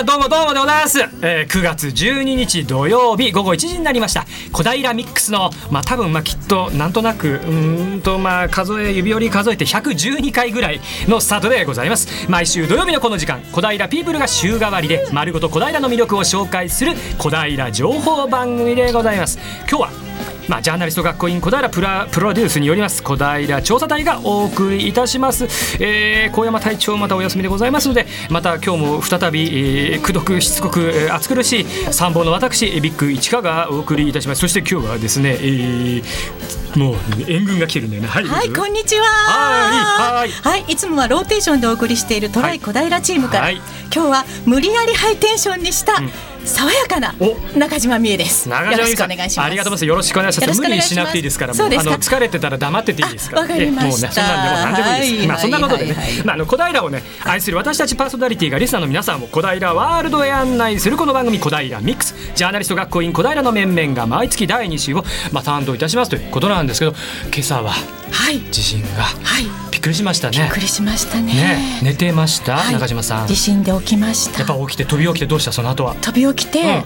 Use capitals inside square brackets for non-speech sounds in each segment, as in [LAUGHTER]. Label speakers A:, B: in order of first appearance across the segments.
A: さんどうもどうもでございます、えー、9月12日土曜日午後1時になりました。小平ミックスのまあ多分まあきっとなんとなくうんとまあ数え指折り数えて112回ぐらいのスタートでございます。毎週土曜日のこの時間小平ピープルが週替わりで丸ごと小平の魅力を紹介する小平情報番組でございます。今日はまあ、ジャーナリスト学校員小平プラプロデュースによります。小平調査隊がお送りいたします、えー、高山隊長またお休みでございますのでまた今日も再び、えー、くどくしつこく、えー、暑苦しい参謀の私ビッグ市川がお送りいたします。そして今日はですね、えー、もう援軍が来てるんだよね。はい、
B: はい、こんにちは。
A: はい。
B: はい。いつもはローテーションでお送りしているトライ小平チームから、
A: はい。
B: 今日は無理やりハイテンションにした、爽やかな
A: お。
B: 中島美恵です。
A: 長島
B: よろしくお願いします。
A: ありがとうございます。よろしくお願いします。無理しなくていいですからあの疲れてたら黙ってていいですから。
B: あわかりました。
A: えもうねそんなんでも何でもいいです、
B: はい
A: まあそんなことでね、まああの小平をね愛する私たちパーソナリティがリスナーの皆さんを小平ワールドへ案内するこの番組小平ミックス。ジャーナリスト学校員小平の面々が毎月第2週をまあ担当いたしますということなんですけど今朝は
B: はい。
A: 地震が。
B: はい。
A: びっくりしましたね。
B: びっくりしましたね。
A: ね寝てました、
B: はい。
A: 中島さん。
B: 地震で起きました。
A: やっぱ起きて飛び起きてどうしたその後は。
B: 飛び起きて、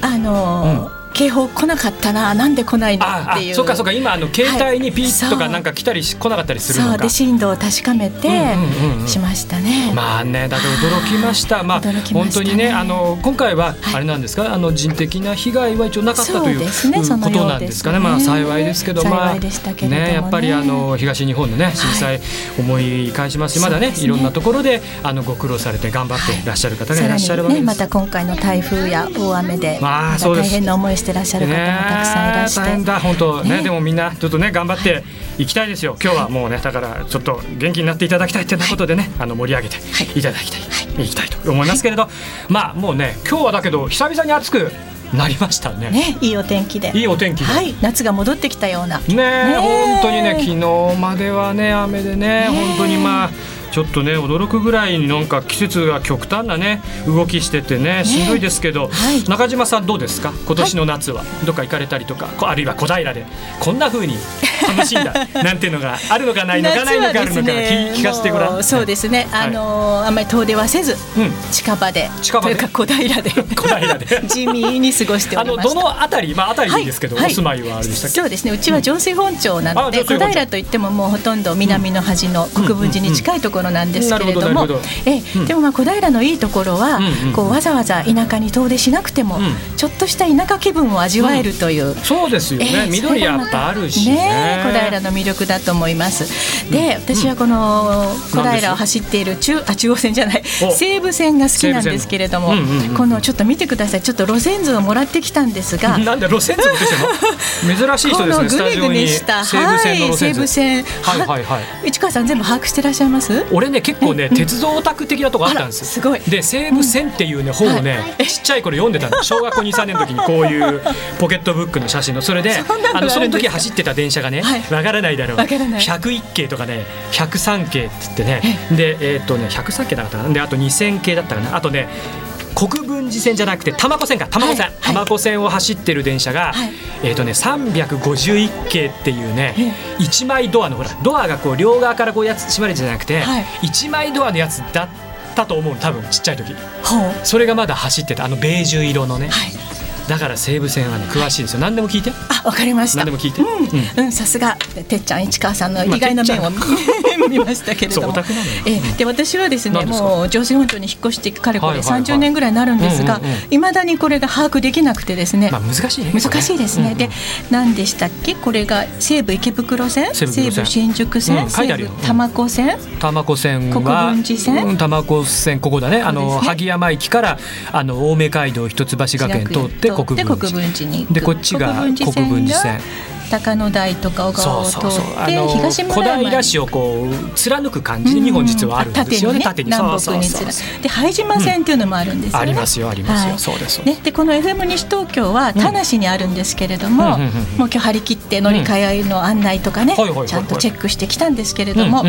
B: あのー警報来なかったななんで来ないの？
A: あ
B: っていう。
A: あそうかそうか。今あの携帯にピッと
B: はい
A: かなんか来たりし来なかったりするのか。
B: そうで震度を確かめてしましたね、
A: まあね、だって驚きました。まあ、
B: ね。
A: 本当にね、あの今回は
B: はい。
A: あれなんですか、あの人的な被害は一応なかったという
B: ね
A: ことなんですかね。
B: ね
A: まあ幸いですけど、まあ
B: ね。
A: やっぱりあの東日本のね震災思い返します。し、まだねいろんなところであのご苦労されて頑張ってい。らっしゃる方がいらっしゃるわけです。
B: また今回の台風や大雨で、
A: まあ
B: 大変な思いしてらっしゃる方もたくさんいらして、
A: ねえ大変だ本当ね
B: ね。
A: でもみんなちょっとね頑張っていきたいですよ。今日はもうねだからちょっと元気になっていただきたいってなことでねあの盛り上げてい。ただきたい、い、きたいと思いますけれど。まあもうね今日はだけど久々に暑くなりましたね。
B: ねいいお天気で。
A: いいお天気で、
B: はい。夏が戻ってきたような。
A: ねえ
B: ねえ。
A: 本当にね昨日まではね雨でね
B: え。
A: 本当にまあちょっとね驚くぐらいになんか季節が極端なね動きしててねしんどいですけど、
B: はい。
A: 中島さんどうですか？今年の夏は、どっか行かれたりとかこあるいは小平で。こんな風に楽しんだ。[LAUGHS] なんていうのがあるのかないのかないのかあるのか聞聞かせてごらん。
B: そうですね、
A: はい。
B: あのーあんまり遠出はせず、
A: うん。
B: 近場で
A: 近場で。
B: というか小平で。
A: 小平で。[LAUGHS] [LAUGHS]
B: 地味に過ごしてお
A: あのどのあたりまああたりですけど、
B: はい。
A: お住まいはあれでしたっけ？
B: そうですね。うちは上水本町なので、
A: あ上水本町。
B: 小平といってももうほとんど南の端の国分寺に近いところなんですけれども。
A: う
B: え
A: うん。
B: でもまあ小平のいいところは、
A: うんうん
B: こうわざわざ田舎に遠出しなくても、
A: うん。
B: ちょっとした田舎気分を味わえるという。
A: そうですよね、
B: ええ。
A: 緑やっぱあるしね
B: ね。小平の魅力だと思います。で、私はこの小平を走っている中あ中央線じゃない。
A: お。
B: 西武線が好きなんですけれども、このちょっと見てください。ちょっと路線図をもらってきたんですが、[LAUGHS]
A: なんで路線図持ってきてんの？[LAUGHS] 珍しい人ですね
B: このぐねぐ
A: に。
B: ねした。
A: 西武線の路線図、
B: はい、西武線。
A: はいはいはい。
B: 市川さん全部把握してらっしゃいます？
A: 俺ね結構ね鉄道オタク的なとこあったんです
B: すごい。
A: で西武線っていうね本をね、ちっちゃい頃読んでたの。小学校23年の時にこういうポケットブックの写真の。それで [LAUGHS]
B: あ
A: のその時走ってた電車がね
B: はい
A: わからないだろう。
B: わからない。
A: 101系とかね103系って言ってね。でえーっとね103系だったかな。であと2000系だったかな。あとね国分寺線じゃなくて多摩湖線か。多摩湖線、
B: はい。
A: 多摩湖線を走ってる電車が、
B: はい。
A: えーとね、351系っていうね一枚ドアのほらドアがこう両側からこうやつ閉まれてじゃなくて、
B: はい。
A: 一枚ドアのやつだったと思うの多分ちっちゃい時。それがまだ走ってた。あのベージュ色のね、
B: はい
A: だから西武線はね詳しいですよ。何でも聞いて。
B: あわかりました。
A: 何でも聞いて、
B: うん、うん、さすがてっちゃん市川さんの意外な面を [LAUGHS] 見ましたけれども。えで私はですねもう上水本町に引っ越してかれこれ
A: はいはいはい。
B: 30年ぐらいになるんですがいまだにこれが把握できなくてですね。
A: まあ難しいね
B: 難しいですね。で、何でしたっけ？これが西武池袋線、
A: 西武
B: 新宿線、西武多摩湖線、
A: 多摩湖線は
B: 国分寺線？
A: うん多摩湖線ここだね。あの萩山駅からあの青梅街道一橋学園通って国分寺。
B: 国分寺に
A: でこっちが国分寺線
B: が高野台とか小川を通って東村
A: 小
B: 山に。
A: 平市をこう貫く感じで日本実はあるんですよね縦に
B: 南北につら
A: そうそうそう
B: で拝島線っていうのもあるんですよね、
A: ありますよありますよ、
B: はい。
A: そうです。
B: ね、でこの FM 西東京は田無にあるんですけれども、もう今日張り切って乗り換えの案内とかね、ちゃんとチェックしてきたんですけれども、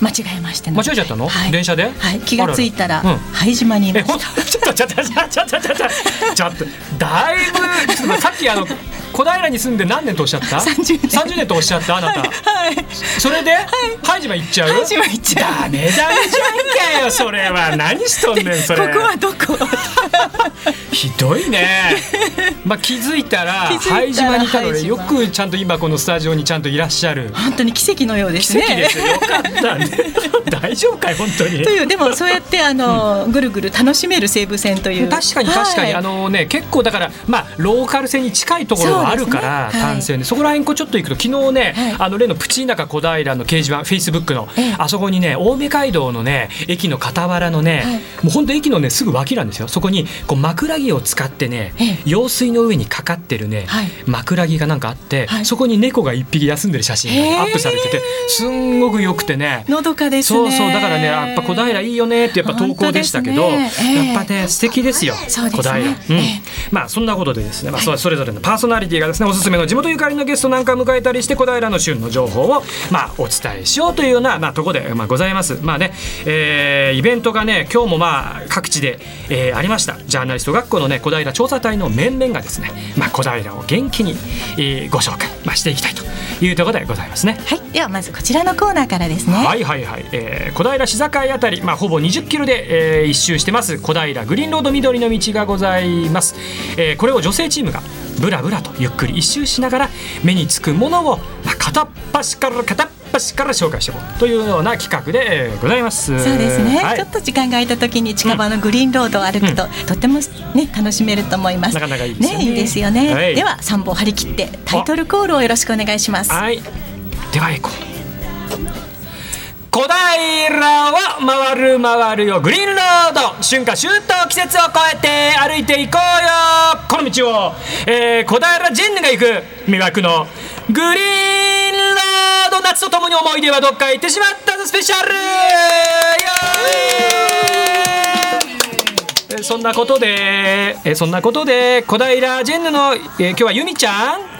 B: 間違えましてね。
A: 間違えちゃったの？
B: はい。
A: 電車で？
B: はい、気がついたら拝島にいま
A: え、
B: した。
A: ほんと、ちょっと、ちょっと、ちょっと、ちょっと、ちょっと、ちょっと、だいぶ、さっきあの。小平に住んで何年とおっしゃった
B: ？30年。
A: 30年とおっしゃった？あなた、
B: はい
A: それで、拝島行っちゃう？
B: 拝島行っちゃう。
A: ダメダメじゃんかよそれは。何しとんねんそれ。
B: ここはどこ？
A: ひどいね。まあ気づいたら拝島にいたのでよくちゃんと今このスタジオにちゃんといらっしゃる。
B: 本当に奇跡のようです
A: 奇
B: ね
A: 跡ですよ。よかったね。[LAUGHS] 大丈夫かい本当に。
B: というでもそうやってあの、ぐるぐる楽しめる西武線という。
A: 確かに確かに、
B: はい。
A: あのね結構だからまあローカル線に近いところがあるから、単線で。そこら辺こうちょっと行くと昨日ね、
B: はい。
A: あの例のプチ田舎小平の掲示板フェイスブックの、
B: ええ。
A: あそこにね青梅街道のね駅の傍らのね、
B: はい。
A: もう本当駅のねすぐ脇なんですよ。そこにこう枕木を使ってね、
B: ええ。
A: 用水の上にかかってるね、
B: はい。
A: 枕木がなんかあって、
B: はい。
A: そこに猫が一匹休んでる写真がアップされててすんごく良くてね。
B: のどかですね。
A: そうそうだからねやっぱ小平いいよねってやっぱ投稿でしたけど、
B: ね。ええ。
A: やっぱね素敵ですよ。小平、うん。
B: ええ。
A: まあそんなことでですね、まあ、そそれぞれのパーソナリティがですねおすすめの地元ゆかりのゲストなんかを迎えたりして小平の旬の情報をまあお伝えしようというようなまあところでまあございます。まあね、えーイベントがね今日もまあ各地で、えーありました。ジャーナリスト学校のね小平調査隊の面々がですねまあ小平を元気に、えーご紹介、まあ、していきたいというところでございますね。
B: はい。ではまずこちらのコーナーからですね。
A: はいはいはい、えー、小平市境あたり、まあ、ほぼ20キロで、えー一周してます小平グリーンロード緑の道がございます、えーこれを女性チームがブラブラとゆっくり一周しながら目につくものを、まあ、片っ端から片っ端から紹介していこうというような企画で、えーございます。
B: そうですね、
A: はい。
B: ちょっと時間が空いた時に近場のグリーンロードを歩くと、とってもね楽しめると思います。
A: なかなかいいですよね。
B: いいですよね、
A: はい。
B: では3本張り切ってタイトルコールをよろしくお願いします。
A: はい。では行こう小平は回る回るよ。グリーンロード。春夏秋冬季節を越えて歩いていこうよ。この道を、えー、小平ジェンヌが行く魅惑の。グリーンロード夏とともに思い出はどっか行ってしまったぞスペシャル。そんなことで、えーそんなことで小平ジェンヌの、えー今日はユミちゃん。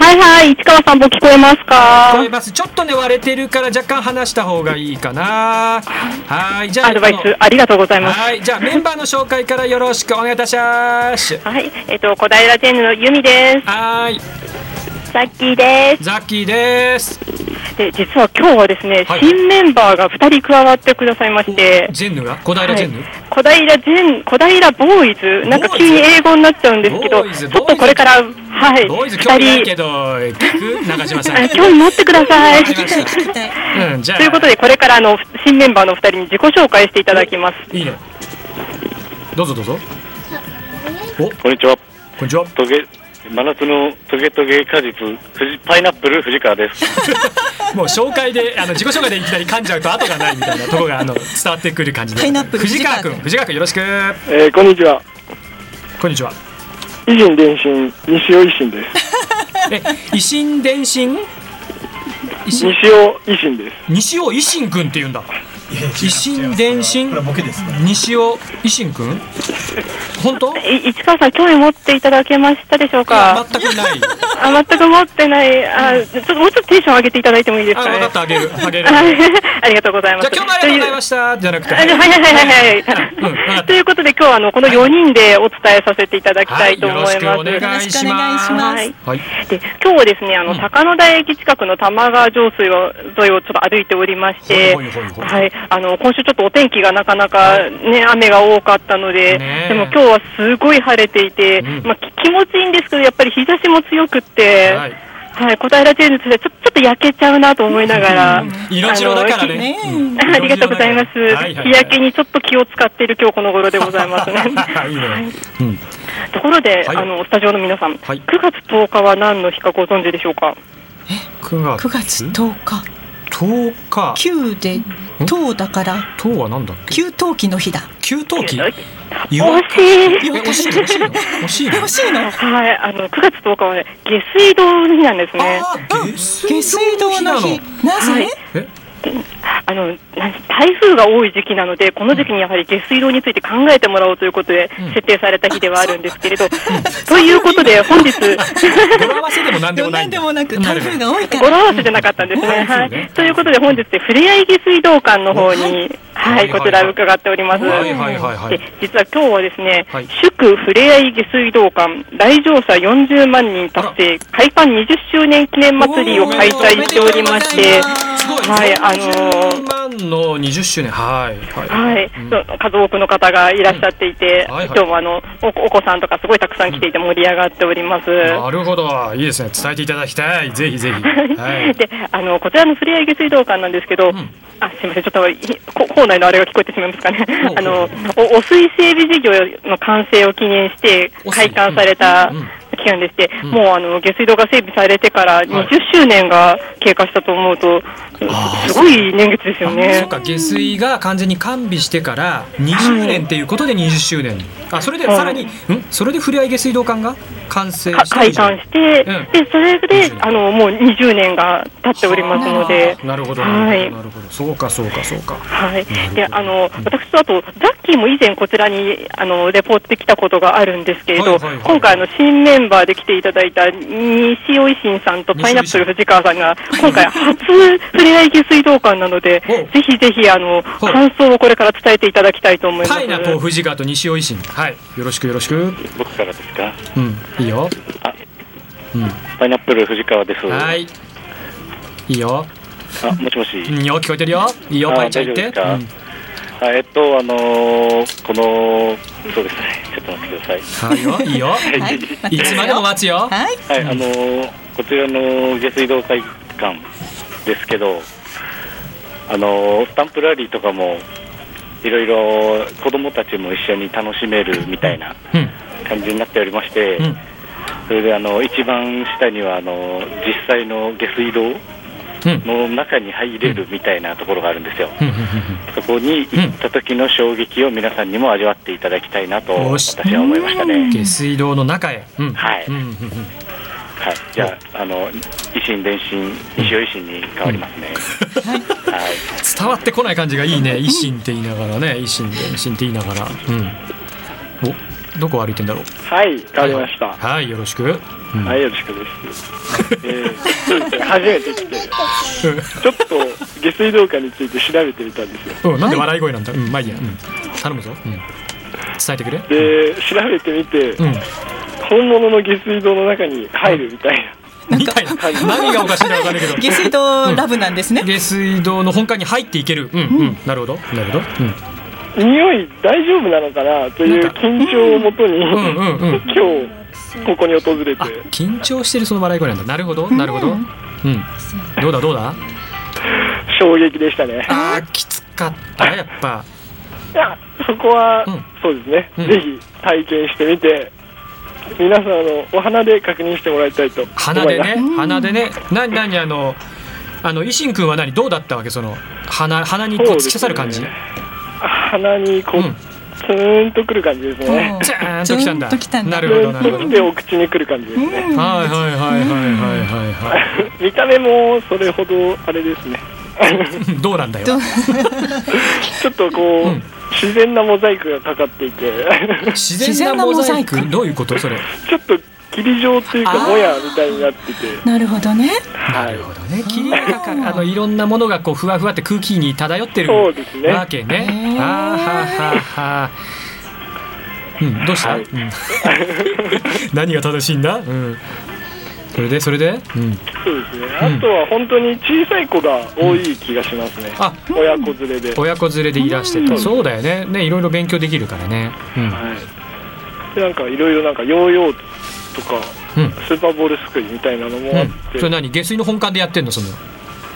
C: はいはい、市川さんも聞こえます
A: 聞こ
C: か
A: えますちょっとね割れてるから若干話した方がいいかなはいじゃあ
C: アドバイ
A: こ
C: スありがとうございます。
A: のはいじゃあメンバーの紹介からよろしくお願いいたします
C: はい、えっと、小平ジェンヌのユミで
A: はい
C: す。ザッキーで
A: ザッキーです
C: す。で、実は今日はですね、
A: はい。
C: 新メンバーが2人加わってくださいまして、
A: ジェンヌが？小平ジェンヌ、
C: はい小平ジェン、小平ボーイズ、なんか急に英語になっちゃうんですけど、ちょっとこれから、はい、
A: ボーイズ興味ないけ
C: 2
A: ど聞く？中島さん。
C: 人、あ興味持ってください。ということで、これからあの新メンバーの2人に自己紹介していただきます。
A: いいね。どうぞどうぞ。お。
D: こんにちは。
A: こんにちは。
D: トゲ、真夏のトゲトゲ果実、藤パイナップル藤川です。[LAUGHS]
A: もう紹介であの自己紹介でいきなり噛んじゃうと後がないみたいなところがあの伝わってくる感じで
B: パイナップル
A: 藤川
B: 君
A: 君藤川君よろしく
E: えー、こんにちは。
A: こんにちは
E: 維新伝心西尾維新です。[LAUGHS]
A: え維新伝心？
E: 西尾維新です。
A: 西尾維新君って言うんだ維新伝心西尾維新君本当
C: 市川さん、興味持っていただけましたでしょうか
A: 全くない
C: あ全く持ってないあちょっともうちょっとテンション上げていただいてもいいですかね
A: 分かったあげるあげる
C: ありがとうございます。
A: じゃ今日もありがとうございましたじゃなくて
C: というあはいはいはいはい
A: うんわかった
C: はい。ということで今日はあのこの4人でお伝えさせていただきたいと思います。
A: はいよろしくお願いします
C: はいで今日はですねあの、
A: うん
C: 高野田駅近くの玉川上水を沿いをちょっと歩いておりまして、
A: ほいほいほいほい
C: はいあの今週ちょっとお天気がなかなかね雨が多かったので、でも今日はすごい晴れていて、
A: うん。
C: まあき気持ちいいんですけどやっぱり日差しも強くって。
A: はい。
C: はい、小平ジェーンズでちょちょっと焼けちゃうなと思いながら、
A: 色白だからね。[LAUGHS]
C: ありがとうございます。
A: はいはいはい。
C: 日焼けにちょっと気を使っている今日この頃でございます。[LAUGHS] ね。
A: い。いねうん。
C: ところで、
A: はい。
C: あのスタジオの皆さん、
A: はい。
C: 9月10日は何の日かご存知でしょうか
A: ？9月
B: ？9月10日
A: 10日。
B: 9で10だから。
A: 10はなんだっけ？
B: 給湯器の日だ。
A: 給湯器
C: 惜しい。
A: え惜しい。の惜しいの？惜しいの？
B: 欲しいの？
C: はい、あの9月10日はね、下水道の日なんですね。
A: 下
B: 下水道の日。なぜ、
C: はい。
A: え？
C: あの台風が多い時期なので、この時期にやはり下水道について考えてもらおうということで
A: うん。
C: 設定された日ではあるんですけれど、[LAUGHS] ということで、本日、[LAUGHS]
A: 語呂合わせでも何でもないん
B: でもなく台風が多いか
C: 語呂
B: ら
C: 合わせじゃなかったんですね。
A: うん。
C: はい。ということで、本日でふれあい下水道館の方に、
A: は
C: はいい、こちら伺っております。
A: はいはいはいはい。
C: で実は今日はですね、
A: はい。
C: 祝ふれあい下水道館来場者40万人達成開館20周年記念祭りを開催しておりまして、
A: すごい
C: はいあのー
A: 40万の20周年。はいはい。
C: はい、
A: うん。
C: 数多くの方がいらっしゃっていて、
A: うんはいはい。
C: 今日もあのおお子さんとかすごいたくさん来ていて盛り上がっております。
A: なるほど。いいですね。伝えていただきたい。ぜひぜひ。[LAUGHS] はい。
C: であのこちらのふれあい下水道館なんですけど、
A: ん。
C: あすみません、ちょっといこ校内のあれが聞こえてしまいますかね。[LAUGHS] あのお汚水整備事業の完成を記念して開館された
A: うんうん
C: 期間でして、
A: うん。
C: もうあの下水道が整備されてから20周年が経過したと思うと、
A: あー
C: すごい年月ですよ
A: あ
C: ね。
A: そう。か。下水が完全に完備してから20年っていうことで20周年。あそれで
C: はい。
A: さらにん？それでふれあい下水道管が完成し
C: 開館して、
A: うん。
C: でそれで
A: 20
C: あのもう20年が経っておりますので。
A: なるほど
C: はい。
A: なるほど。そうかそうかそうか。
C: はい。であの私とあと、ザッキーも以前、こちらにあのレポートで来たことがあるんですけれど、
A: はいはいはい。
C: 今回あの、新メンバーで来ていただいた西尾維新さんとパイナップル藤川さんが、今回、初ふれあい下水道館なので、
A: お
C: ぜひぜひあの感想をこれから伝えていただきたいと思います。
A: パイナと藤川と西尾維新。はい。よろしくよろしく。
D: 僕からですか？
A: うん。いいよ。
D: あ。
A: うん。
D: パイナップル藤川です。
A: はい。いいよ。
D: あ、もしもし。
A: うん。よ聞こえてるよ。いいよ
D: あ
A: パイちゃん言って。
D: 大丈夫ですあえっと、あのーこの、そうですね、ちょっと待ってください。
A: はいよいいよ。
B: はい。
A: い。つまでも待つよ。
B: はい。
D: はい、あのーこちらの下水道会館ですけど、あのースタンプラリーとかも、いろいろ子供たちも一緒に楽しめるみたいな
A: うん。
D: 感じになっておりまして、
A: うん。
D: それであの一番下にはあの実際の下水道
A: うん
D: の中に入れるみたいなところがあるん。ですよ。そこに行った時の衝撃を皆さん。にも味わっていただきたいなと私は思いましたね。
A: 下水道の中へ、
D: はいはい、じゃあ、あの維新伝心西尾維新に変わりますね。はい、
A: 伝わってこない感じがいいね維新って言いながらね維新で維新って言いながらうん。おどこ歩いてんだろう？
E: はい、変わりました。は
A: はいよろしく、うん。
E: い、よろしくです。えー、[LAUGHS] 初めて来て、ちょっと下水道管について調べてみたんですよ。
A: うん、なんで笑い声なんだ、うんまあいいや、うん、頼むぞ、うん、伝えてくれ。
E: で、調べてみて、
A: うん。
E: 本物の下水道の中に入るみたいな。
A: みたいな。何がおかしいんだか分かんないけど。
B: 下水道ラブなんですね、
A: 下水道の本館に入っていける。うんうん。なるほど。なるほど
E: 匂い大丈夫なのかな？という緊張をもとに、
A: うんうんうん。う [LAUGHS] ん
E: 今日ここに訪れて。
A: あ緊張してるその笑い声なんだ。なるほどなるほど。うん。どうだどうだ？
E: 衝撃でしたね。
A: あーきつかったやっぱ。
E: いやそこは、
A: うん。
E: そうですね、
A: うん。
E: ぜひ体験してみて皆さんあのお花で確認してもらいたいと思います。
A: 鼻でね鼻でね。何何あのあの維新君は何？どうだったわけ？その鼻鼻にこう突き刺さる感じ、
E: ね鼻にこう、
A: うん
E: ツーンとくる感じですね。
B: うん。
A: ジャーンときたんだ。
B: んだ。
A: なる
E: ツ
A: ほどなるほど。
E: ーンときてお口にくる感じですね、
A: はいはいはいはいはいはい
E: 見た目もそれほどあれですね。
A: はいどうなんだよ。
E: ちょっとこう、
A: うん。
E: 自然なモザイクがかかっていて。
A: 自然なモザイク？
B: 自然なモザイク？
A: どういうことそれ？
E: ちょっと霧状っていうかもやみたいになってて。
B: なるほどね。
A: なるほどね。霧がか。か。るあのいろんなものがこうふわふわって空気に漂ってる
E: そうですね。
A: わけね。
B: へー。
A: あーはははうんどうした、
E: はい。
A: うん。[LAUGHS] 何が正しいんだ？うん。それで？それで？うん。
E: そうですね。あとは本当に小さい子が多い気がしますね、
A: あ
E: 親子連れで、
A: 親子連れでいらして
B: うん。
A: とそうだよね。ねいろいろ勉強できるからね。うん。
E: はい、でなんかいろいろなんかヨーヨーとか
A: うん。
E: スーパーボールすくいみたいなのもあっ
A: うん。
E: て、
A: それ何？下水の本館でやってんの？その。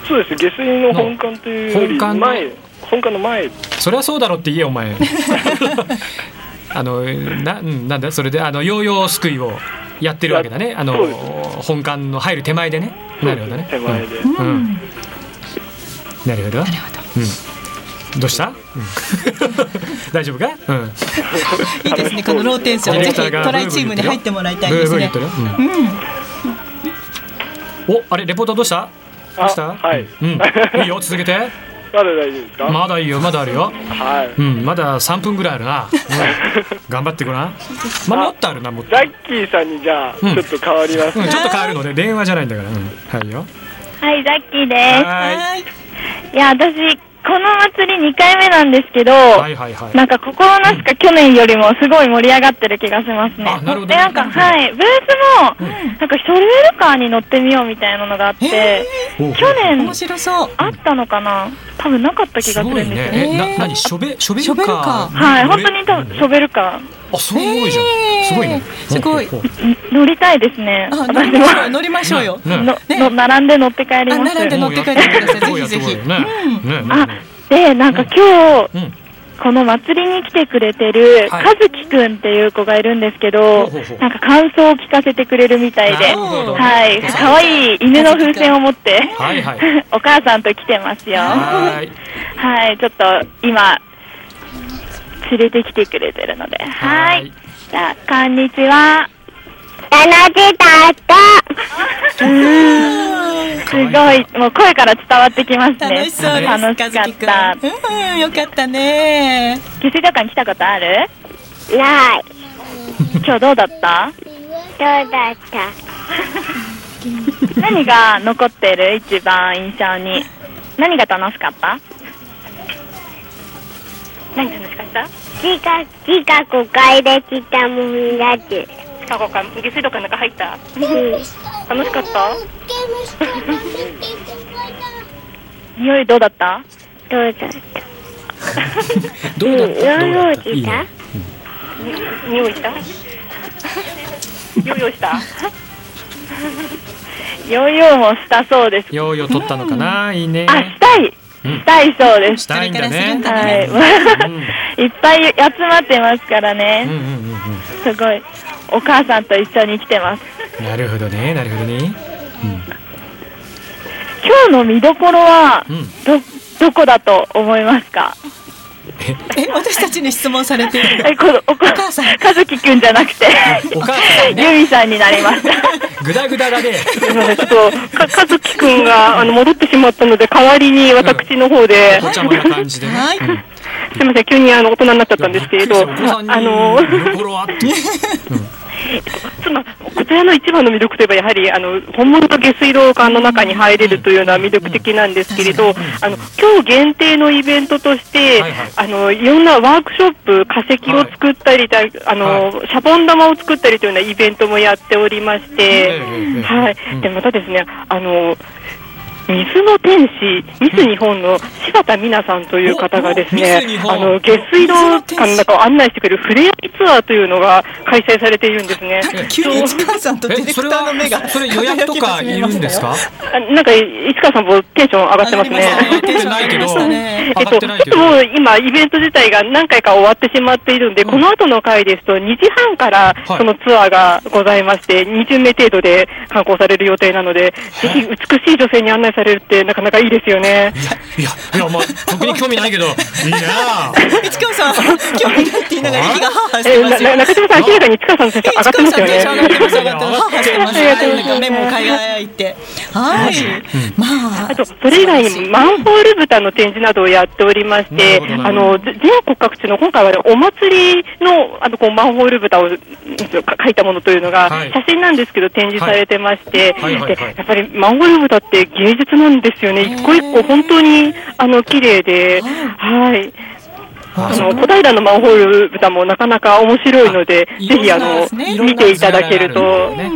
E: そうです下水の本館というより
A: 本館の？
E: 前本館の前。
A: そりゃそうだろって言えよお前。[LAUGHS] あのなうんなんだ？それであのヨーヨーすくいをやってるわけだね。あの
E: そうです。
A: 本館の入る手前でね。なるほどね。
E: 手前で、
A: うん。うん。なるほど。
B: なるほど。
A: うんどうした、うん。大丈夫か、うん、[LAUGHS]
B: いいですねこのローテンション。ぜひトライチームに入ってもらいたいですね。
A: おあれレポーターどうした？どうした？
E: あはい。
A: うん、いいよ続けて。
E: まだ大丈夫ですか、
A: まだいいよまだあるよ。
E: はい。
A: うんまだ3分ぐらいあるな、うん。頑張ってごらん。[LAUGHS] まあもっとあるなもっと、
E: ザッキーさんにじゃあ、
A: うん。
E: ちょっと変わります、
A: うん、ちょっと変わるので電話じゃないんだから、うん、はいよ。
C: はい、ザッキーで
A: は
C: す。いや、私、この祭り2回目なんですけど、
A: いはいはいはい。
C: なんか心なしか去年よりもすごい盛り上がってる気がしますね。
A: あなるほど。ね
C: で、なんか、はい、ブースも、なんかショベルカーに乗ってみようみたいなのがあって、去年
B: 面白そう。
C: あったのかな？多分なかった気
A: す
C: がするんですよ。
A: えな何？ショベショベルカー。
B: ショベルカー。
C: はい、本当に多分ショベルカ
A: あすごいじゃん。すごいね。
B: すごい。
C: 乗りたいですね。
B: あ乗りましょう乗りましょうよ、
A: ね。
C: のの並んで乗って帰り
B: あ
C: ます。
B: 並んで乗って帰ってください。
A: もうや
B: ぜひぜひ。
C: あ、で、なんか今日、
A: うん。
C: この祭りに来てくれてる、
A: はい。
C: かずきくんっていう子がいるんですけどなんか感想を聞かせてくれるみたいで、はい、可愛い犬の風船を持って、
A: はいはい。[LAUGHS]
C: お母さんと来てますよ。
A: はーい。
C: はい、ちょっと今、連れてきてくれてるので、は
A: はい。
C: い。じゃあ、こんにちは。
F: 楽しかった。[LAUGHS]
C: すごい、もう声から伝わってきますね。
B: 楽しそうです
C: 楽しかった。
B: うんよかったね。
C: 下水道館来たことある？
F: ない。
C: 今日どうだった？
F: どうだった？
C: 何が残ってる？一番印象に。何が楽しかった？何楽しかった？
F: 字が、字が5回できたもんだって。
C: カゴか下水道管の中入った？
F: うん。
C: 楽しかった？匂いどうだった？
F: どうだった？[LAUGHS]
A: どうだった？どうだ
F: うん
A: った？いいね。
C: 匂いした？ヨーヨーした？[LAUGHS] ヨーヨーもしたそうです。
A: ヨーヨー取ったのかな？いいね。
C: あしたい！
A: うん
C: したいそうです。
A: したいんだね。
B: だ
C: はい、
A: うん。
C: い。っぱい集まってますからね、
A: うんうんうん
C: すごい。お母さんと一緒に来てます。
A: うんなるほどね。なるほどね。
C: 今日の見どころは
A: うんうん。
C: どどこだと思いますか？
B: え私たちに質問されている。[LAUGHS]
C: えこのお母
B: 母さん。
C: 和樹くんじゃなくて。
A: お母さん
C: ゆ
A: ね
C: みさんになりました。[LAUGHS]
A: グダグダだね。
C: すみません、ちょっと、か、かずきくんが、あの、戻ってしまったので、代わりに私の方で、
A: お茶もな感じでね。
B: はい。
A: うん。
C: すみません、急にあの、大人になっちゃったんですけれど、あの、[LAUGHS]
A: こ
C: ちらの一番の魅力といえば、やはり、あの、本物の下水道管の中に入れるというのは魅力的なんですけれど、あの、今日限定のイベントとして、
A: はいはい。
C: あの、いろんなワークショップ、化石を作ったりだ、あの、シャボン玉を作ったりというようなイベントもやっておりまして、
A: ええ
C: はい
A: うん。
C: で、またですね、あの、水の天使、ミス日本の柴田美奈さんという方がです
A: お
C: ねあの、下水道管の中を案内してくれる触れ合いツアーというのが開催されているんですね。
B: 急に市川さんとディレクターの目が
A: えそれ予約とかいるんですか？
C: あなんか、市川さんもテンション上がってますね。
A: 上がってないけど
B: 上がってね
A: 上が
C: えっと、ちょっともう。今、イベント自体が何回か終わってしまっているので、
A: うん。
C: この後の回ですと、2時半から
A: はい。
C: そのツアーがございまして、20名程度で観光される予定なので、ぜひ美しい女性に案内されるって、なかなかいいですよね。
A: いやいやまあ特に興味ないけど。[LAUGHS] いいな
B: 市川さん興味ないって言いながら息が [LAUGHS] ハーハーし
C: え
B: てますよ。
C: な中島さん、明らかに市川さんのテンション上がってますよね。
B: 市川さんテンション上がってます。上がってはい。まあ
C: あと、それ以外にマンホール豚の展示などをやっておりましてあの、ぜ全国各地の今回はね、お祭りの、あの、こう、マンホール豚を書いたものというのが、
A: はい。
C: 写真なんですけど展示されてまして、で、やっぱりマンホール豚って芸術なんですよね。一個一個本当に、あの、綺麗で、はい。あの、小平のマンホール豚もなかなか面白いので、
A: あ
C: ぜひ、あの、
B: い
C: 見ていただけると、
A: ね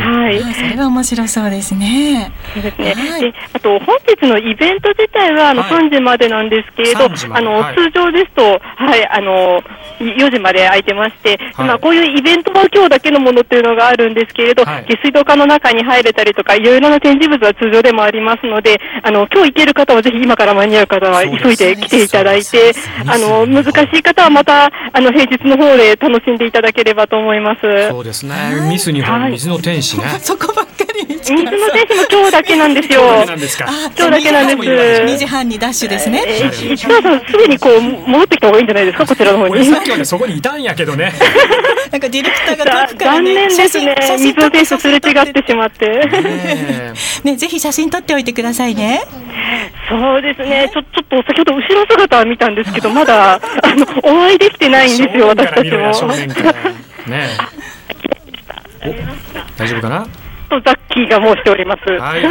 C: はい。
B: あそれは面白そうですね。
C: そうですね。
B: はい。
C: で、あと、本日のイベント自体は、あの、
A: はい。
C: 3時までなんですけれど、
A: 3時ま
C: あの、
A: ではい。
C: 通常ですと、はい、あの、4時まで空いてまして、
A: はい。
C: まあ、こういうイベントは今日だけのものっていうのがあるんですけれど、
A: はい。
C: 下水道管の中に入れたりとか、いろいろな展示物は通常でもありますので、あの、今日行ける方はぜひ今から間に合う方は急いで来ていただいて
A: そうです、
C: あの、難しい方はまた、あの、平日の方で楽しんでいただければと思います。
A: そうですね。ミス日
C: はい。
A: 本水の天使ね
B: そこばっかり市
C: 水の
B: 川さん
C: 選手も今日だけなんですよ。
A: そうなんですか？
B: あ
C: 今日だけなんです。
B: 2時半にダッシュですね。
C: えー、市川さん、すぐにこう、戻ってきた方がいいんじゃないですか、こちらの方に。
A: 俺さっきまでそこにいたんやけどね。[LAUGHS]
B: なんかディレクターが
C: だ
B: 遠くから
C: 残
B: ね
C: 念ですね。
B: 写真
C: 水の選手すれ違ってしまって。[LAUGHS]
A: ね
B: ねぜひ写真撮っておいてくださいね。
C: そうですね、ちょちょっと先ほど後ろ姿は見たんですけど、まだあのお会いできてないんですよ、私たちも。
A: ね大丈夫かな？
C: とザッキーが申しております。
A: はい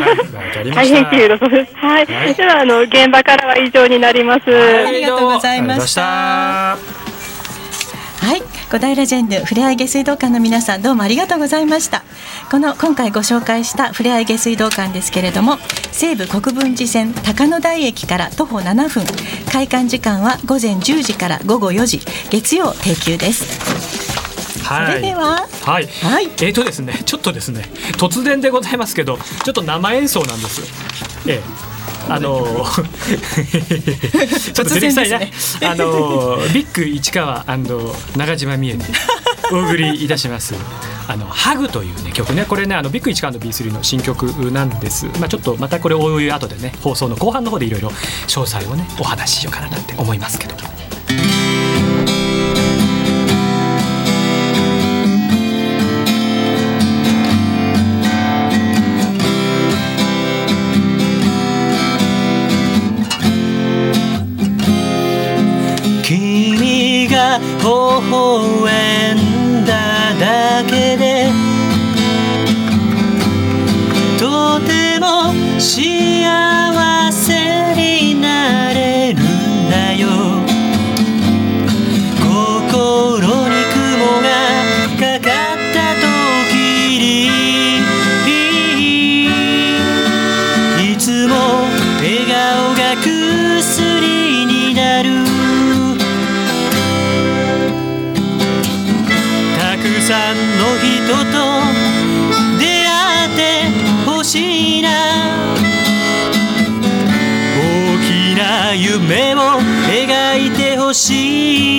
C: 大変です。はい。
A: はい。
C: では、あの、現場からは以上になります。
B: ありがとうございました。
A: あ
B: はい、小平ジェンヌふれあい下水道館の皆さんどうもありがとうございました。この今回ご紹介したふれあい下水道館ですけれども西武国分寺線高野台駅から徒歩7分。開館時間は午前10時から午後4時。月曜定休です
A: りがとう
B: それでは
A: はい、
B: はい
A: えーとですね、ちょっとですね、突然でございますけど、ちょっと生演奏なんです。ええあのー [LAUGHS] ちょっと照れくさいな、
B: 突然です
A: あのービッグ市川中島美恵でお送りいたします。あのハグというね曲ねこれねあのビッグ市川の B3 の新曲なんです。まあちょっとまたこれおいおい後でね放送の後半の方でいろいろ詳細をねお話ししようかななんて思いますけど。
G: 微笑んだだけでとても幸せ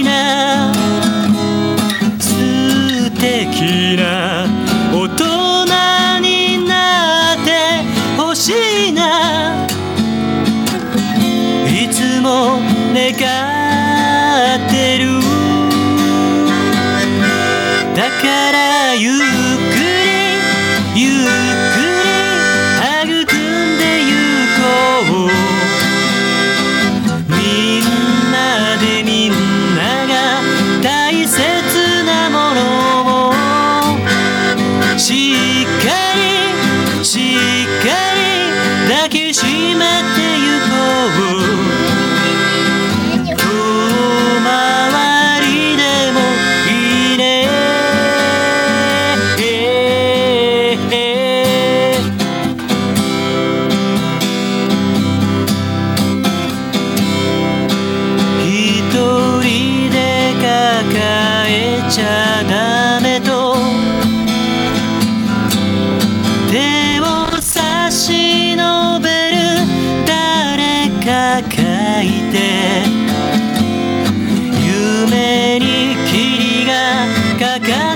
G: な素敵な大人になってほしいな。いつも願ってる。だからが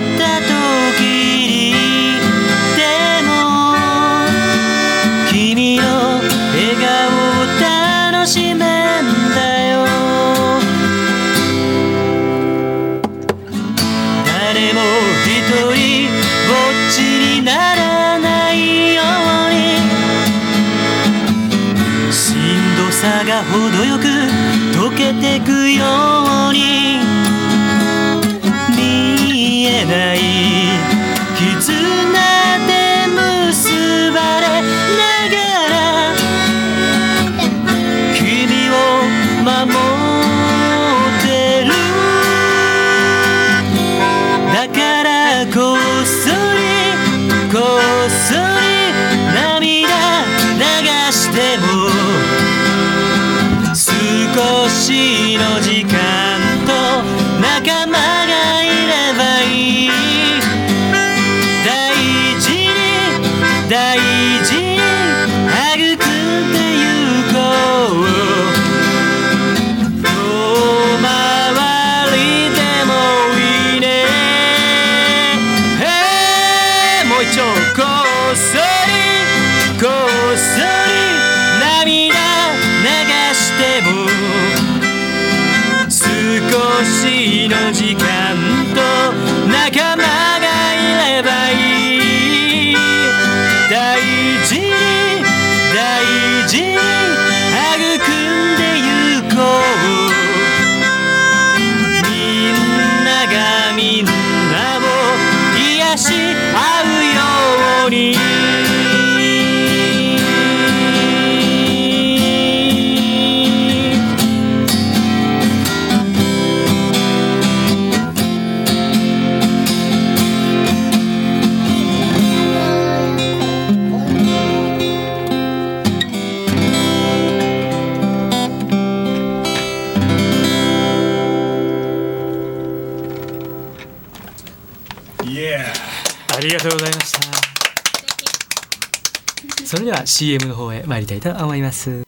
A: CM の方へ参りたいと思います。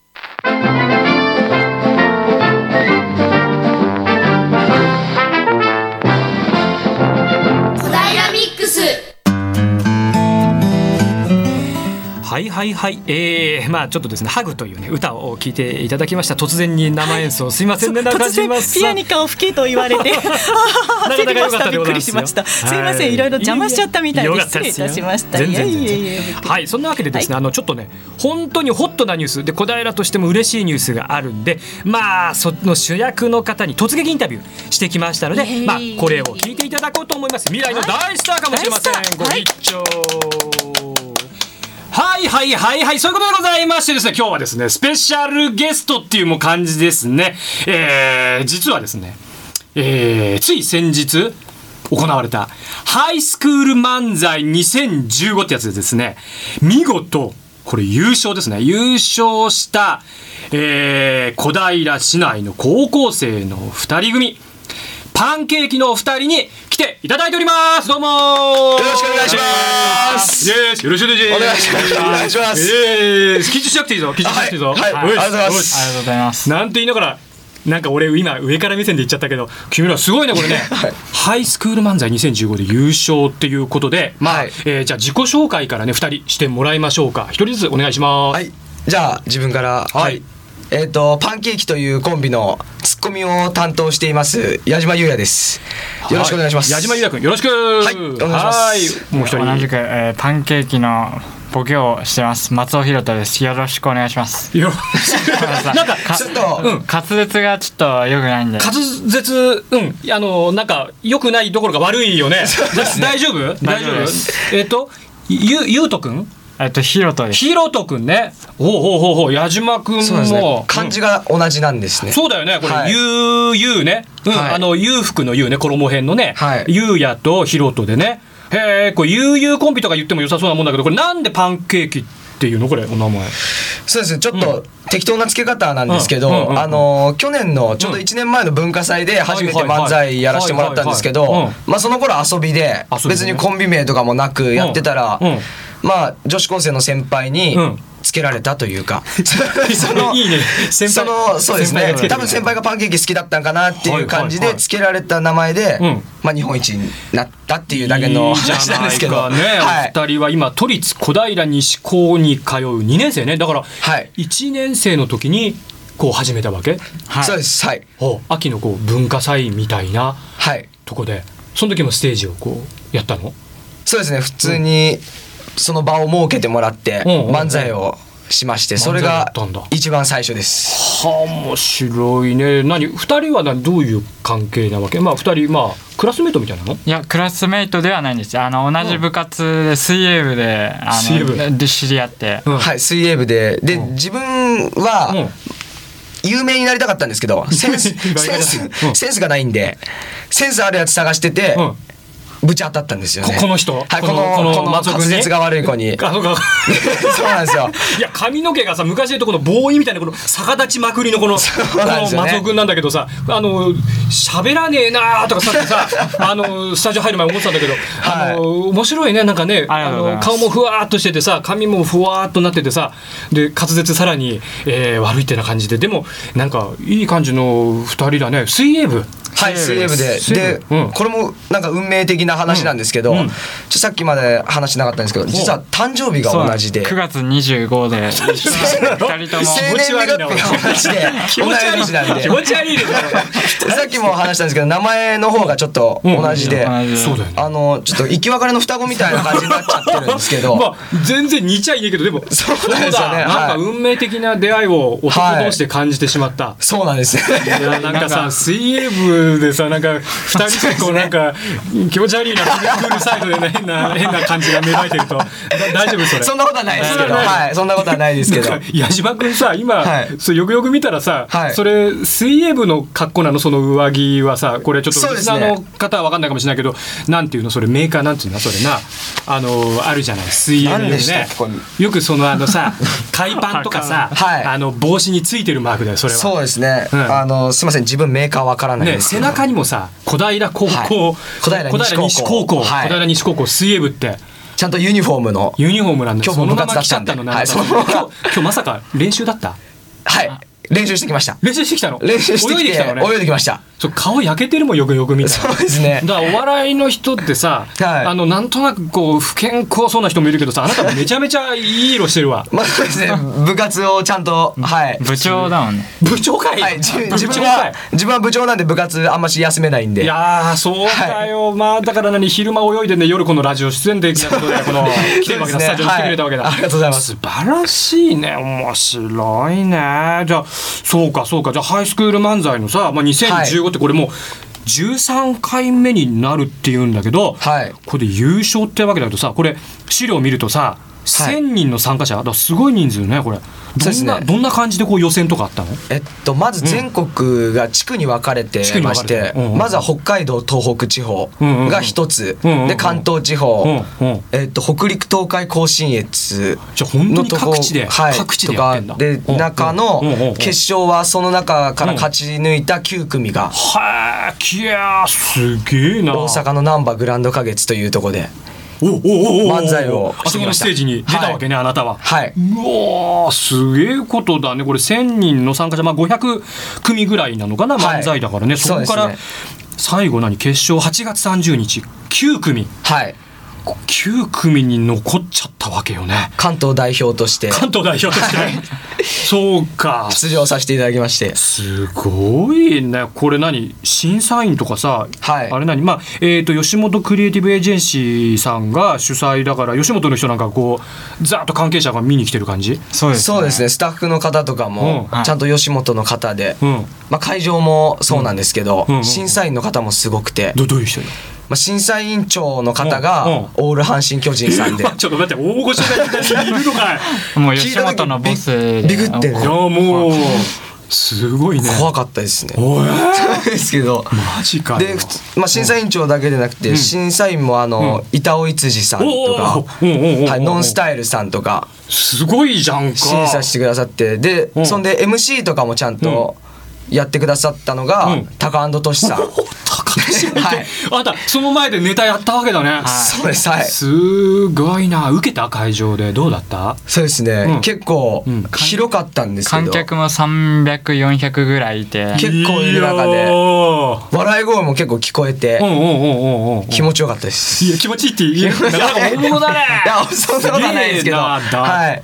A: はいはいはいえー、まあちょっとですねハグというね歌を聴いていただきました。突然に生演奏。すいませんね中島さん。
B: ピアニカを吹けと言われて、あー焦りました [LAUGHS] びっくりしました。すいません。いろいろ邪魔しちゃったみたいで失礼いたしました。
A: 全然全然。はいそんなわけでですね、あのちょっとね本当にホットなニュースで小平としても嬉しいニュースがあるんでまあその主役の方に突撃インタビューしてきましたので、まあこれを聞いていただこうと思います。未来の大スターかもしれません、
B: 大スター。
A: ご一聴はいはいはいはいそういうことでございましてですね今日はですねスペシャルゲストっていうも感じですね。えー、実はですねえー、つい先日行われたハイスクール漫才2015ってやつでですね見事これ優勝ですね。優勝した、えー、小平市内の高校生の2人組。パンケーキのお二人に来ていただいております。どうもよ
H: ろしくお願いします。
A: イエスよろしくお願いします。
H: お願いしますお願いします
A: イエス緊張しなくていいぞ緊張しなくていいぞ
H: はい。ありがとうございます。
I: ありがとうございます。
A: なんて言いながらなんか俺今上から目線で言っちゃったけど君らすごいねこれね、[LAUGHS] ハイスクール漫才2015で優勝っていうことで、まあ
H: はい。
A: えーじゃあ自己紹介からね2人してもらいましょうか。一人ずつお願いします、
H: はい。じゃあ自分から。はいえっ、とパンケーキというコンビのツッコミを担当しています矢島優也です。よろしくお願いします、
A: 矢島優也君よろしく。
H: いお願いします。
A: はいもう一人。
I: 同じく、えーパンケーキのボケをしてます。松尾ひろたです。よろしくお願いします。
A: よろしく。なんか
I: か
H: ちょっと、
A: うん。
I: 滑舌がちょっと良くないんで。
A: 滑舌うん。あのなんか良くないどころか悪いよね。大丈夫大丈夫？
I: 大丈夫です。
A: えっ、とゆゆうとくん
I: えっとひろとです。
A: ひろとくんね。ほうほうほうほう矢島くんも。
H: ね。漢字が同じなんですね、
A: そうだよねこれ、
H: はい。
A: ゆうゆうね、うん
H: はい。
A: あの裕福のゆうね衣編のね、
H: はい。
A: ゆうやとひろとでね。へえこれゆうゆうコンビとか言っても良さそうなもんだけどこれなんでパンケーキっていうの？これお名前。
H: そうですね。ちょっと適当な付け方なんですけど、
A: うんうんうんうん。
H: あの去年のちょうど1年前の文化祭で初めて漫才やらせてもらったんですけどまあその頃遊びで
A: 遊びでね。
H: 別にコンビ名とかもなくやってたら、
A: うんうん
H: まあ女子高生の先輩に
A: うん。
H: つけられたというか、[LAUGHS] その
A: いいね先輩
H: そのそうですね。多分先輩がパンケーキ好きだったんかなっていう感じ
A: はいはいはい。
H: でつけられた名前で、
A: うん。
H: まあ日本一になったっていうだけの話なんですけど。
A: かね、
H: はい。
A: お二人は今都立小平西高に通う2年生ね。だから
H: はい。
A: 1年生の時にこう始めたわけ、
I: はい。
H: そうです。はい。
A: 秋のこう文化祭みたいな
H: はい。
A: とこでその時もステージをこうやったの？
H: そうですね。普通にその場を設けてもらって
A: うんうんうん。
H: 漫才をしましてそれが一番最初です。
A: はあ面白いね。何？二人は何どういう関係なわけ？まあ二人まあクラスメートみたいなの？
I: いやクラスメイトではないんです。あの同じ部活で水泳部であ
A: 水泳部？
I: ので知り合って。
A: うん。
H: はい水泳部で。で自分は
A: うん。
H: 有名になりたかったんですけどセンス [LAUGHS] センスがないんでセンスあるやつ探してて
A: うん
H: ぶち当たったんですよね。
A: ここの人？
H: はい
A: この
H: このこの滑舌が悪い子に。[LAUGHS]
A: あそうか。[LAUGHS]
H: そうなんですよ。
A: いや髪の毛がさ昔で言うとこのボーイみたいなこの逆立ちまくりのこのこの松尾君なんだけどさあの喋らねえなーとかさっきさあのスタジオ入る前思ってたんだけど、あの面白いねなんかね
I: あ
A: の顔もふわーっとしててさ髪もふわーっとなっててさで滑舌さらに、えー悪いってな感じで。でもなんかいい感じの二人だね。水泳部。
H: はい水泳部でで、
A: うん。
H: これもなんか運命的な話なんですけど、
A: うん。うん
H: ちょさっきまで話しなかったんですけど実は誕生日が同じで。
I: 9月25で一緒に二人とも。
H: 生年月日が同じで同い年なんで。
A: 気持ち悪いね
H: さっきも話したんですけど名前の方がちょっと同じで、あのちょっと生き別れの双子みたいな感じになっちゃってるんですけど、[LAUGHS]
A: まあ全然似ちゃいねえけどでも
H: そうなんですよね。
A: だ。なんか
H: はい。
A: 運命的な出会いを男同士で感じてしまった、
H: そうなんです。ね
A: いやなんかさ [LAUGHS] 水泳部でさなんか二人でこうなんか気持ち悪いなプールサイドでね変な変な感じが芽生えてると。だ大丈夫それ。
H: そんなことはないですけど、はい、そんなことはないですけど。
A: 矢島君さ今、
H: はい。
A: そうよくよく見たらさ、
H: はい。
A: それ水泳部の格好なの？その上着はさこれちょっと
H: そうですね。
A: リスナーの方は分かんないかもしれないけどなんていうの？それメーカーなんていうの？それなあのあるじゃない？水泳の
H: 何でした
A: ねよくそのあのさ [LAUGHS] 海パンとかさ、
H: はい。
A: あの帽子についてるマークだよそれは。
H: そうですね、
A: うん。
H: あのすみません。自分メーカーわからない
A: ね、背中にもさ小平高校、
H: はい。小平西高校
A: 西高校、
H: はい。
A: 小平西高校水泳部って。
H: ちゃんとユニフォームの
A: ユニフォームなんで
H: 今日も部活だったんで
A: 今日まさか練習だった？
H: はい練習してきました。
A: 練習してきたの？
H: 練習してきて
A: 泳いできたのね。
H: 泳いできました。
A: そう顔焼けてるもんよくよく見たら。
H: そうですね。
A: だからお笑いの人ってさ、
H: はい。
A: あのなんとなくこう不健康そうな人もいるけどさあなためちゃめちゃいい色してるわ。[LAUGHS]
H: まあそうですね。部活をちゃんとはい。
I: 部長だもんね。
A: 部長会、
H: はい。じ
A: 部
H: 自分 [LAUGHS]
A: 長
H: は
A: 会
H: 自分は部長なんで部活あんまし休めないんで。
A: いやーそうかよ、まあだから何昼間泳いでね夜このラジオ出演できたことでこの [LAUGHS] 来てるわけだ、スタジオに来てくれたわけだ、
H: はい。ありがとうございます。
A: 素晴らしいね。面白いね。じゃあそうかそうか。じゃあハイスクール漫才のさ、まあ、2015ってこれもう13回目になるっていうんだけど、
H: はい。
A: これで優勝ってわけだけどさこれ資料見るとさ1000人の参加者？だからすごい人数ねこれ。どんな、
H: ね
A: どんな感じでこう予選とかあったの？
H: えっとまず全国が地区に分かれてまして
A: うんうん
H: まずは北海道東北地方。が一つ
A: うん。うんうん
H: で関東地方。
A: うんうん。
H: えっと北陸東海甲信越
A: じゃあ本当に
H: のとこ
A: 各地で、
H: はい。
A: 各地でやってんだ。
H: とかで
A: うん
H: 中の決勝はその中から勝ち抜いた9組が。
A: はあきやーすげえな
H: 大阪の難波グランド花月というところで漫才を。
A: あそこのステージに出たわけね、あなたは。
H: はい。う
A: わーすげえことだね。これ1,000人の参加者、まあ、500組ぐらいなのかな
H: はい。
A: 漫才だからね、そこから最後何？決勝8月30日。9組。
H: はい
A: 9組に残っちゃったわけよね。
H: 関東代表として。
A: 関東代表として。そうか。
H: 出場させていただきまして。
A: すごいね。これ何？審査員とかさ、
H: はい。
A: あれ何？まあえー、と吉本クリエイティブエージェンシーさんが主催だから吉本の人なんかこうざーっと関係者が見に来てる感じ？
I: そうです、
H: そうですね。スタッフの方とかも
A: うん。
I: はい。
H: ちゃんと吉本の方で、
A: うん。
H: まあ、会場もそうなんですけど、
A: うん。うん。
H: 審査員の方もすごくて、
A: どどういう人よ
H: まあ、審査委員長の方
A: うん
H: が
A: うん。
H: オール阪神・巨人さんで。[LAUGHS]
A: ちょっと待って大御所がいるのかい。[LAUGHS]
I: もう吉本のボスで。
H: ビビってる
A: いやもうすごいね。
H: 怖かったですね。
A: おい [LAUGHS]
H: ですけど。
A: マジかよ。
H: で、まあ、審査委員長だけでなくて、審査員もあの、板尾逸司さんとか、はい、ノンスタイルさんとか
A: すごいじゃんか。
H: 審査してくださってで、
A: うん。
H: そんで MC とかもちゃんとやってくださったのが、
A: うん。
H: タカトシさん。[LAUGHS]
A: 高橋って、
H: はい。
A: あんたその前でネタやったわけだね、
H: そうです。はい。
A: すごいな。受けた会場でどうだった？
H: そうですね、
A: うん。
H: 結構
A: うん。
H: 広かったんですけど、
I: 観客も300400ぐらいいて。
H: 結構いる中で笑い声も結構聞こえて気持ちよかったです。
A: いや気持ちいいって言えなかなか大物だね。
H: いやそんなことはないですけど。
A: だって、はい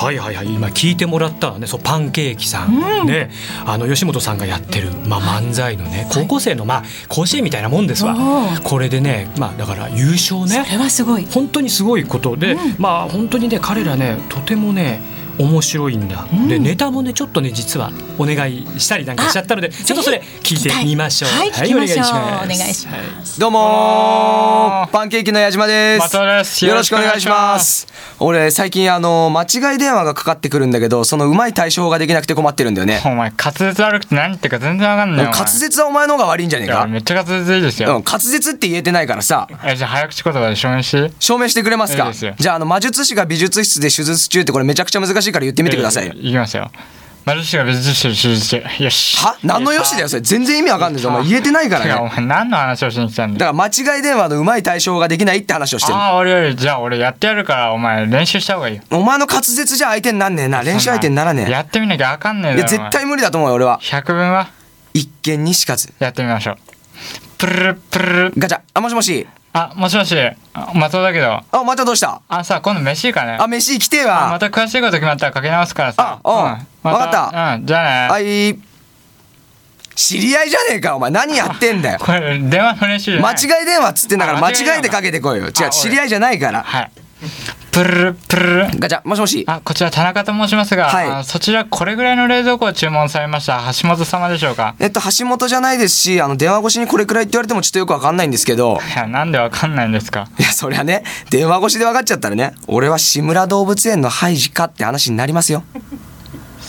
A: はいはい今聞いてもらったね。そうパンケーキさん、ね。あの吉本さんがやってる、まあ、漫才のね高校生のまあ甲子園みたいなもんですわ。これでねまあだから優勝ね。
B: それはすごい。
A: 本当にすごいことで、まあ本当にね彼らねとてもね面白いんだ、でネタもねちょっとね実はお願いしたりなんかしちゃったのでちょっとそれ聞いてみましょう。
B: はい聞きましょう。
A: お願いします。
B: お願いします。
H: どうもー。パンケーキの矢島です。
I: 松尾です。
H: よろしくお願いします。俺最近あの間違い電話がかかってくるんだけど、そのうまい対処法ができなくて困ってるんだよね。
I: お前滑舌悪くて何言ってるか全然わかんない。
H: 滑舌はお前の方が悪いんじゃねえか？
I: めっちゃ滑舌いいですよ。
H: うん滑舌って言えてないからさ。
I: えじゃあ早口言葉で証明して。
H: 証明してくれますか？
I: いいですよ。
H: じゃああの魔術師が美術室で手術中ってこれめちゃくちゃ難しいから言ってみてくださいよ。
I: えいきますよ。魔術師が美術師手術中よし。
H: は？何のよしだよそれ。全然意味わかんないぞ。お前言えてないからね。
I: 前何の話をしに来たんだよ。
H: だから間違い電話のうまい対処法ができないって話をしてる。
I: ああ俺よりじゃあ俺やってやるからお前練習した方がいいよ。
H: お前の滑舌じゃ相手になんねえな。練習相手にならねえ。
I: やってみなきゃわかんねえ
H: いや絶対無理だと思うよ俺は。
I: 百分は？
H: 一見にしかず
I: やってみましょう。プルルプルル。
H: ガチャ。あもしもし
I: あもしもし。あ松尾だけど。
H: あまたどうした？
I: あさ今度飯いいかね
H: あ飯来てえわ。
I: あまた詳しいこと決まったらかけ直すからさ。
H: あうん。
I: ま
H: わかった。
I: うんじゃあね。
H: はい。知り合いじゃねえかお前。何やってんだよ。[LAUGHS]
I: これ電話の練習じゃない。
H: 間違い電話っつってんだから
I: あ間違い電話。
H: 間違いでかけてこいよ。違う
I: あ
H: 知り合いじゃないから。
I: はいプルルプル。ル
H: ガチャもしもし。
I: あこちら田中と申しますが、
H: はい。
I: あそちらこれぐらいの冷蔵庫を注文されました。橋本様でしょうか？
H: えっと橋本じゃないですしあの電話越しにこれくらいって言われてもちょっとよくわかんないんですけど。
I: いやなんでわかんないんですか？
H: いやそりゃね電話越しで分かっちゃったらね俺は志村動物園のハイジかって話になりますよ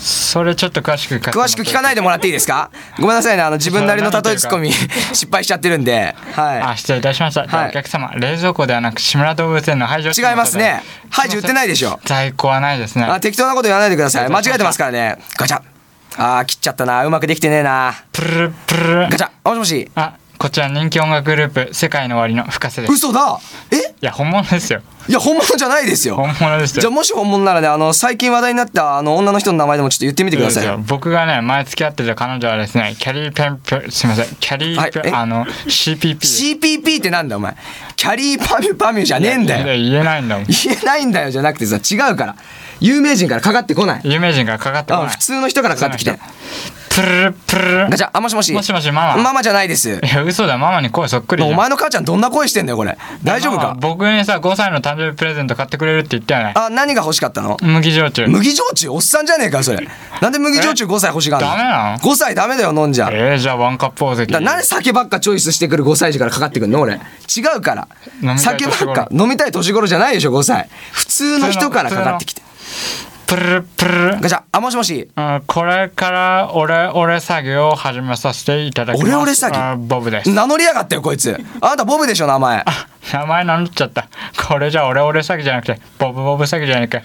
I: それちょっと詳しく
H: 詳しく聞かないでもらっていいですか？ごめんなさいね。あの自分なりの例えツッコミ失敗しちゃってるんで。は
I: あ失礼いたしました、
H: はい。
I: お客様冷蔵庫ではなく志村動物園の排除
H: い違いますね。ハイジ売ってないでしょ。
I: 在庫はないですね。
H: あ適当なこと言わないでください。間違えてますからね。ガチャ。あー切っちゃったな。うまくできてねえな。
I: プルルプルル。
H: ガチャ。もしもし。
I: あこちら人気音楽グループ世界の終わりの深瀬です。
H: 嘘だ。え？
I: いや本物ですよ。
H: いや本物じゃないですよ。
I: 本物ですよ。
H: じゃあもし本物ならねあの最近話題になったあの女の人の名前でもちょっと言ってみてください。
I: 僕がね前付き合ってた彼女はですねキャリーペンプすみません。キャリーペン、
H: はいえ？
I: あの CPP
H: CPP ってなんだお前。キャリーパミュパミュじゃねえんだよ。
I: 言えないんだもん。
H: 言えないんだよじゃなくてさ違うから。有名人からかかってこない。
I: 有名人からかかってこない。
H: あ普通の人からかかってきて
I: プルルプル。ル
H: ガチャあもしもし。
I: もしもしママ。
H: ママじゃないです。
I: いや嘘だ。ママに声そっくり
H: お前の母ちゃんどんな声してんだよこれ。大丈夫か？
I: 僕にさ5歳の誕生日プレゼント買ってくれるって言ったよね。
H: あ何が欲しかったの？
I: 麦焼酎。
H: 麦焼酎？おっさんじゃねえかよそれ。なんで麦焼酎5歳欲しがんの？
I: ダメなの
H: ？5歳ダメだよ飲んじゃ。
I: えー、じゃあワンカップ大関
H: だなんで酒ばっかチョイスしてくる5歳児からかかってくんの？俺。違うから。酒ばっか飲みたい年頃じゃないでしょ5歳普通の人からかかってきて
I: プルルプルル
H: ガチャ。あもしもし。
I: あこれから俺俺詐欺を始めさせていただきます。
H: 俺俺詐欺？
I: あボブです。
H: 名乗りやがったよこいつ。あなたボブでしょ名前。
I: 名前名乗っちゃった。これじゃ俺俺詐欺じゃなくてボブボブ詐欺じゃねえか。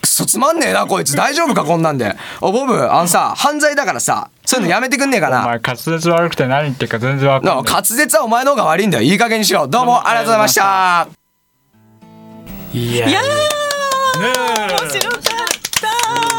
H: くそつまんねえなこいつ。大丈夫かこんなんで。おボブあのさ犯罪だからさそういうのやめてくんねえかな。
I: お前滑舌悪くて何言ってるか全然わかんない
H: な滑舌はお前の方が悪いんだよ。いい加減にしろ。どうもありがとうございました。
A: いや
B: いやー。
A: ねえ
B: 面白かった。
A: す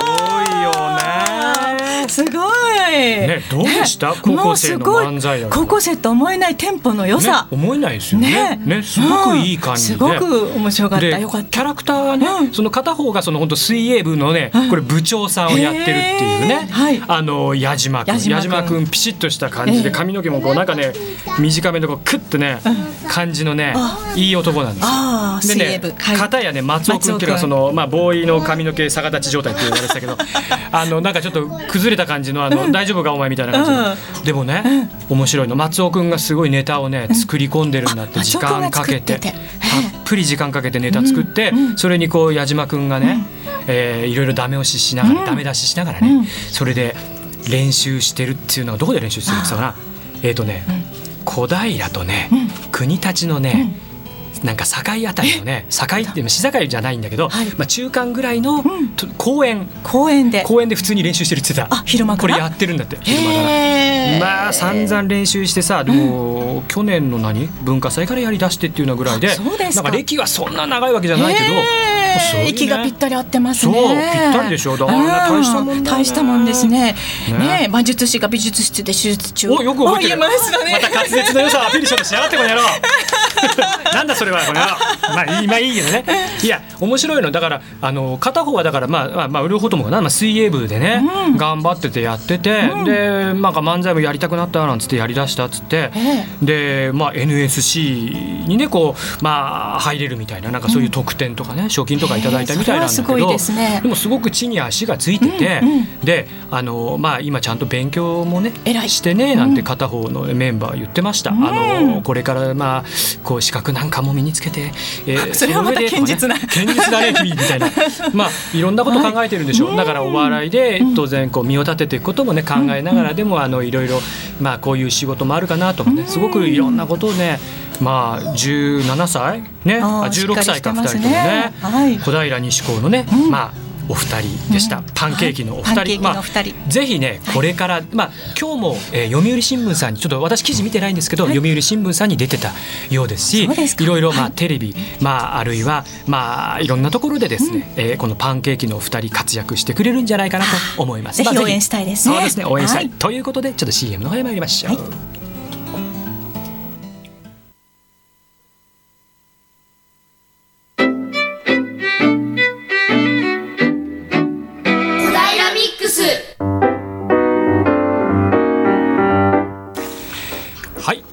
A: ごいよね
B: すごい。
A: ねどうでした？高校生の漫才
B: 高校生と思えないテンポの良さ。
A: ね、思えないですよね。ねすごくいい感じ
B: すごく面白かった。
A: で
B: よかった。
A: キャラクターがね、
B: うん。
A: その片方がその本当水泳部のね、これ部長さんをやってるっていうね、あの矢島君
B: 矢島君
A: ピシッとした感じで
B: ええ。
A: 髪の毛もこうなんかね短めのこうクッとね、感じのねいい男なんですよ。でね片やね松尾君っていうのはそのまあボーイの髪の毛逆立ち状態って言われてたけど [LAUGHS] あのなんかちょっと崩れた感じのあの大丈夫かお前みたいな感じの、でもね、面白いの松尾君がすごいネタをね作り込んでるんだって時間かけて。たっぷり時間かけてネタ作って、それにこう矢島君がね、えーいろいろダメ押ししながら、ダメ出ししながらね、それで練習してるっていうのはどこで練習してるって言ってたかな？えっ、とね、小平とね、国立のね、なんか境あたりのね境って市境じゃないんだけど、
B: はい。
A: まあ中間ぐらいの、と公園。
B: 公園で。
A: 公園で普通に練習してるって言ってた。
B: あ昼間から？
A: これやってるんだって昼間からまあ散々練習してさでも、去年の何？文化祭からやりだしてっていうのぐらいで
B: あそうですか。
A: なんか歴はそんな長いわけじゃないけど、ね
B: 息がぴったり合ってますね。
A: そうぴったりでしょ。だから大したもん
B: 大したもんですね。
A: ね。
B: ね魔術師が美術室で手術中。
A: およく覚えてる。
B: ましたね。
A: また滑舌の良さをアピールしようとしやがってこの野郎。[LAUGHS] なんだそれはこの野郎。まあいいまあいいけどね。いや面白いの。だからあの片方はだからまあまあまあ両方ともかな、まあ、水泳部でね、頑張っててやってて、でなんか漫才もやりたくなったなんつってやりだしたっつって、でまあ NSC にねこうまあ入れるみたいななんかそういう特典とかね、賞金とかいただいたみたいなんだけど
B: いですね
A: でもすごく地に足がついてて、であのまあ今ちゃんと勉強もねしてねなんて片方のメンバー言ってました、あのこれからまあこう資格なんかも身につけて、えー
B: それはまた堅実な。
A: 堅実だね君みたいなまあいろんなこと考えてるんでしょう、だからお笑いで当然こう身を立てていくこともね考えながらでもあのいろいろまあこういう仕事もあるかなとかねすごくいろんなことをねまあ17歳ね？
B: あー
A: あ16歳か2人とも
B: ね。
A: ね。
B: はい。
A: 小平西高のね、まあお二人でした、パンケーキのお二人、
B: パンケーキのお二人。
A: まあぜひねこれから、まあ今日も、えー読売新聞さんにちょっと私記事見てないんですけど、読売新聞さんに出てたようですしいろいろまあテレビ、まああるいはまあいろんなところでですね、えーこのパンケーキのお二人活躍してくれるんじゃないかなと思います。まあ
B: ぜひ。応援したいですね。
A: そうですね応援したい。ということでちょっと CM の方へ参りましょう。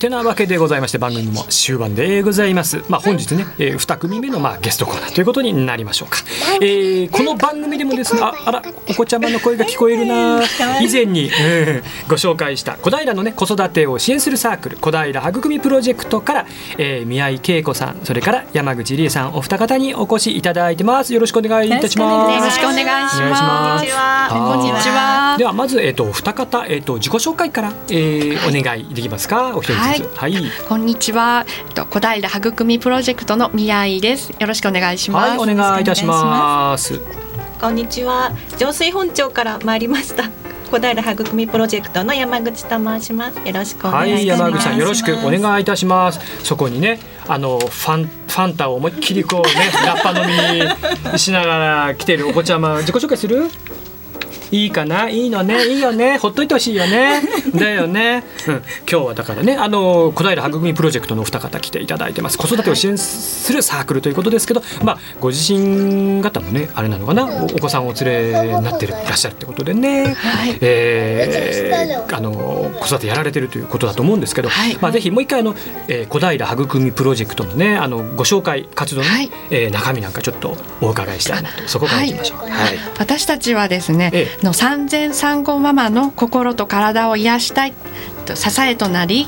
A: てなわけでございまして番組も終盤でございます。まあ本日ね、えー、2組目のまあゲストコーナーということになりましょうか。えーこの番組でもですね、ああらお子ちゃまの声が聞こえるな。以前に、えーご紹介した小平のね子育てを支援するサークル小平育みプロジェクトから、えー宮井恵子さんそれから山口理恵さんお二方にお越しいただいてます。よろしくお願いいたします。
B: よろしくお願いします。こんにちは
A: はい
B: こんにちは
A: ではまずえっ、とお二方えっ、と自己紹介から、えーお願いできますか？お一人ずつ。はい。
J: こんにちは。えっと小平育みプロジェクトの宮井です。よろしくお願いします。
A: はい、お願いいたします。
K: 小
B: こんにちは上水本町から参りました小平育みプロジェクトの山口と申しますよろしくお願いいたします、
A: はい、山口さんよろしくお願いいたします。そこにね、あのファンファンタを思いっきりこうね、ラッパ飲みしながら来てるお子ちゃま、自己紹介する？いいかな？いいのね？いいよね？ほっといてほしいよね？[LAUGHS] だよね、うん、今日はだからねあの小平育みプロジェクトのお二方来ていただいてます。子育てを支援するサークルということですけどまあご自身方もねあれなのかな？おお子さんをお連れになってるいらっしゃるってことでね、えーあの子育てやられてるということだと思うんですけど、まあぜひもう一回あの、えー小平育みプロジェクトのねあのご紹介活動の、ねえー中身なんかちょっとお伺いしたいなと。そこからいきましょう。はい。
J: 私たちはですね、の産前産後ママの心と体を癒したい。と支えとなり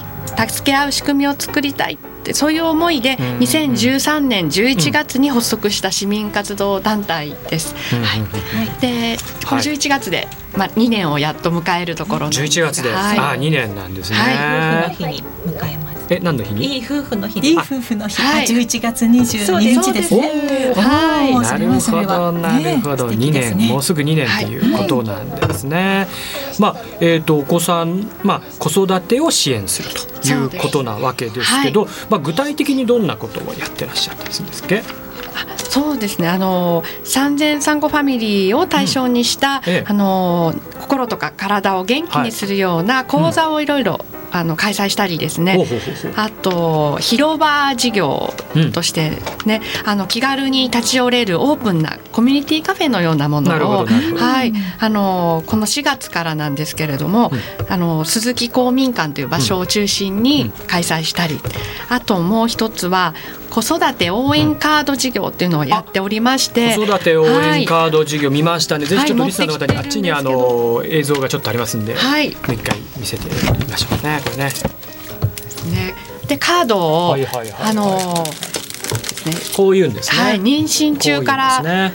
J: 助け合う仕組みを作りたいってそういう思いで2013年11月に発足した市民活動団体です。はい、でこの11月で、まあ、2年をやっと迎えるところなんです
A: 11月で、
J: はい。
A: あ2年なんですね。
B: はい。の日に迎えます
A: え何の日に？
B: いい夫婦の日いい夫婦の日。
A: はい。
B: 11月22日ですね。
A: はい、なるほど、なるほど、二、年、もうすぐ二年っていうことなんですね。まあ、えっ、と、お子さん、まあ、子育てを支援するということなわけですけど。まあ、具体的にどんなことをやってらっしゃったりするんですっけ？
J: そうですね。あの産前産後ファミリーを対象にした、
A: ええ。
J: あの心とか体を元気にするような講座をいろいろ、あの開催したりですね、あと広場事業としてね、あの気軽に立ち寄れるオープンなコミュニティカフェのようなものをはい。あのこの4月からなんですけれども、あの鈴木公民館という場所を中心に開催したり、あともう一つは子育て応援カード事業っていうのをやっておりまして、
A: 子育て応
J: はい
A: 援カード事業見ましたね。ぜひちょっとリスナーの方にあっちにあの映像がちょっとありますんで、
J: はい
A: もう一回見せてみましょうね。これね。
J: ね、でカードを、
A: はいはいはいはい
J: あの
A: こういうんですね。
J: はい、妊娠中から
A: ね。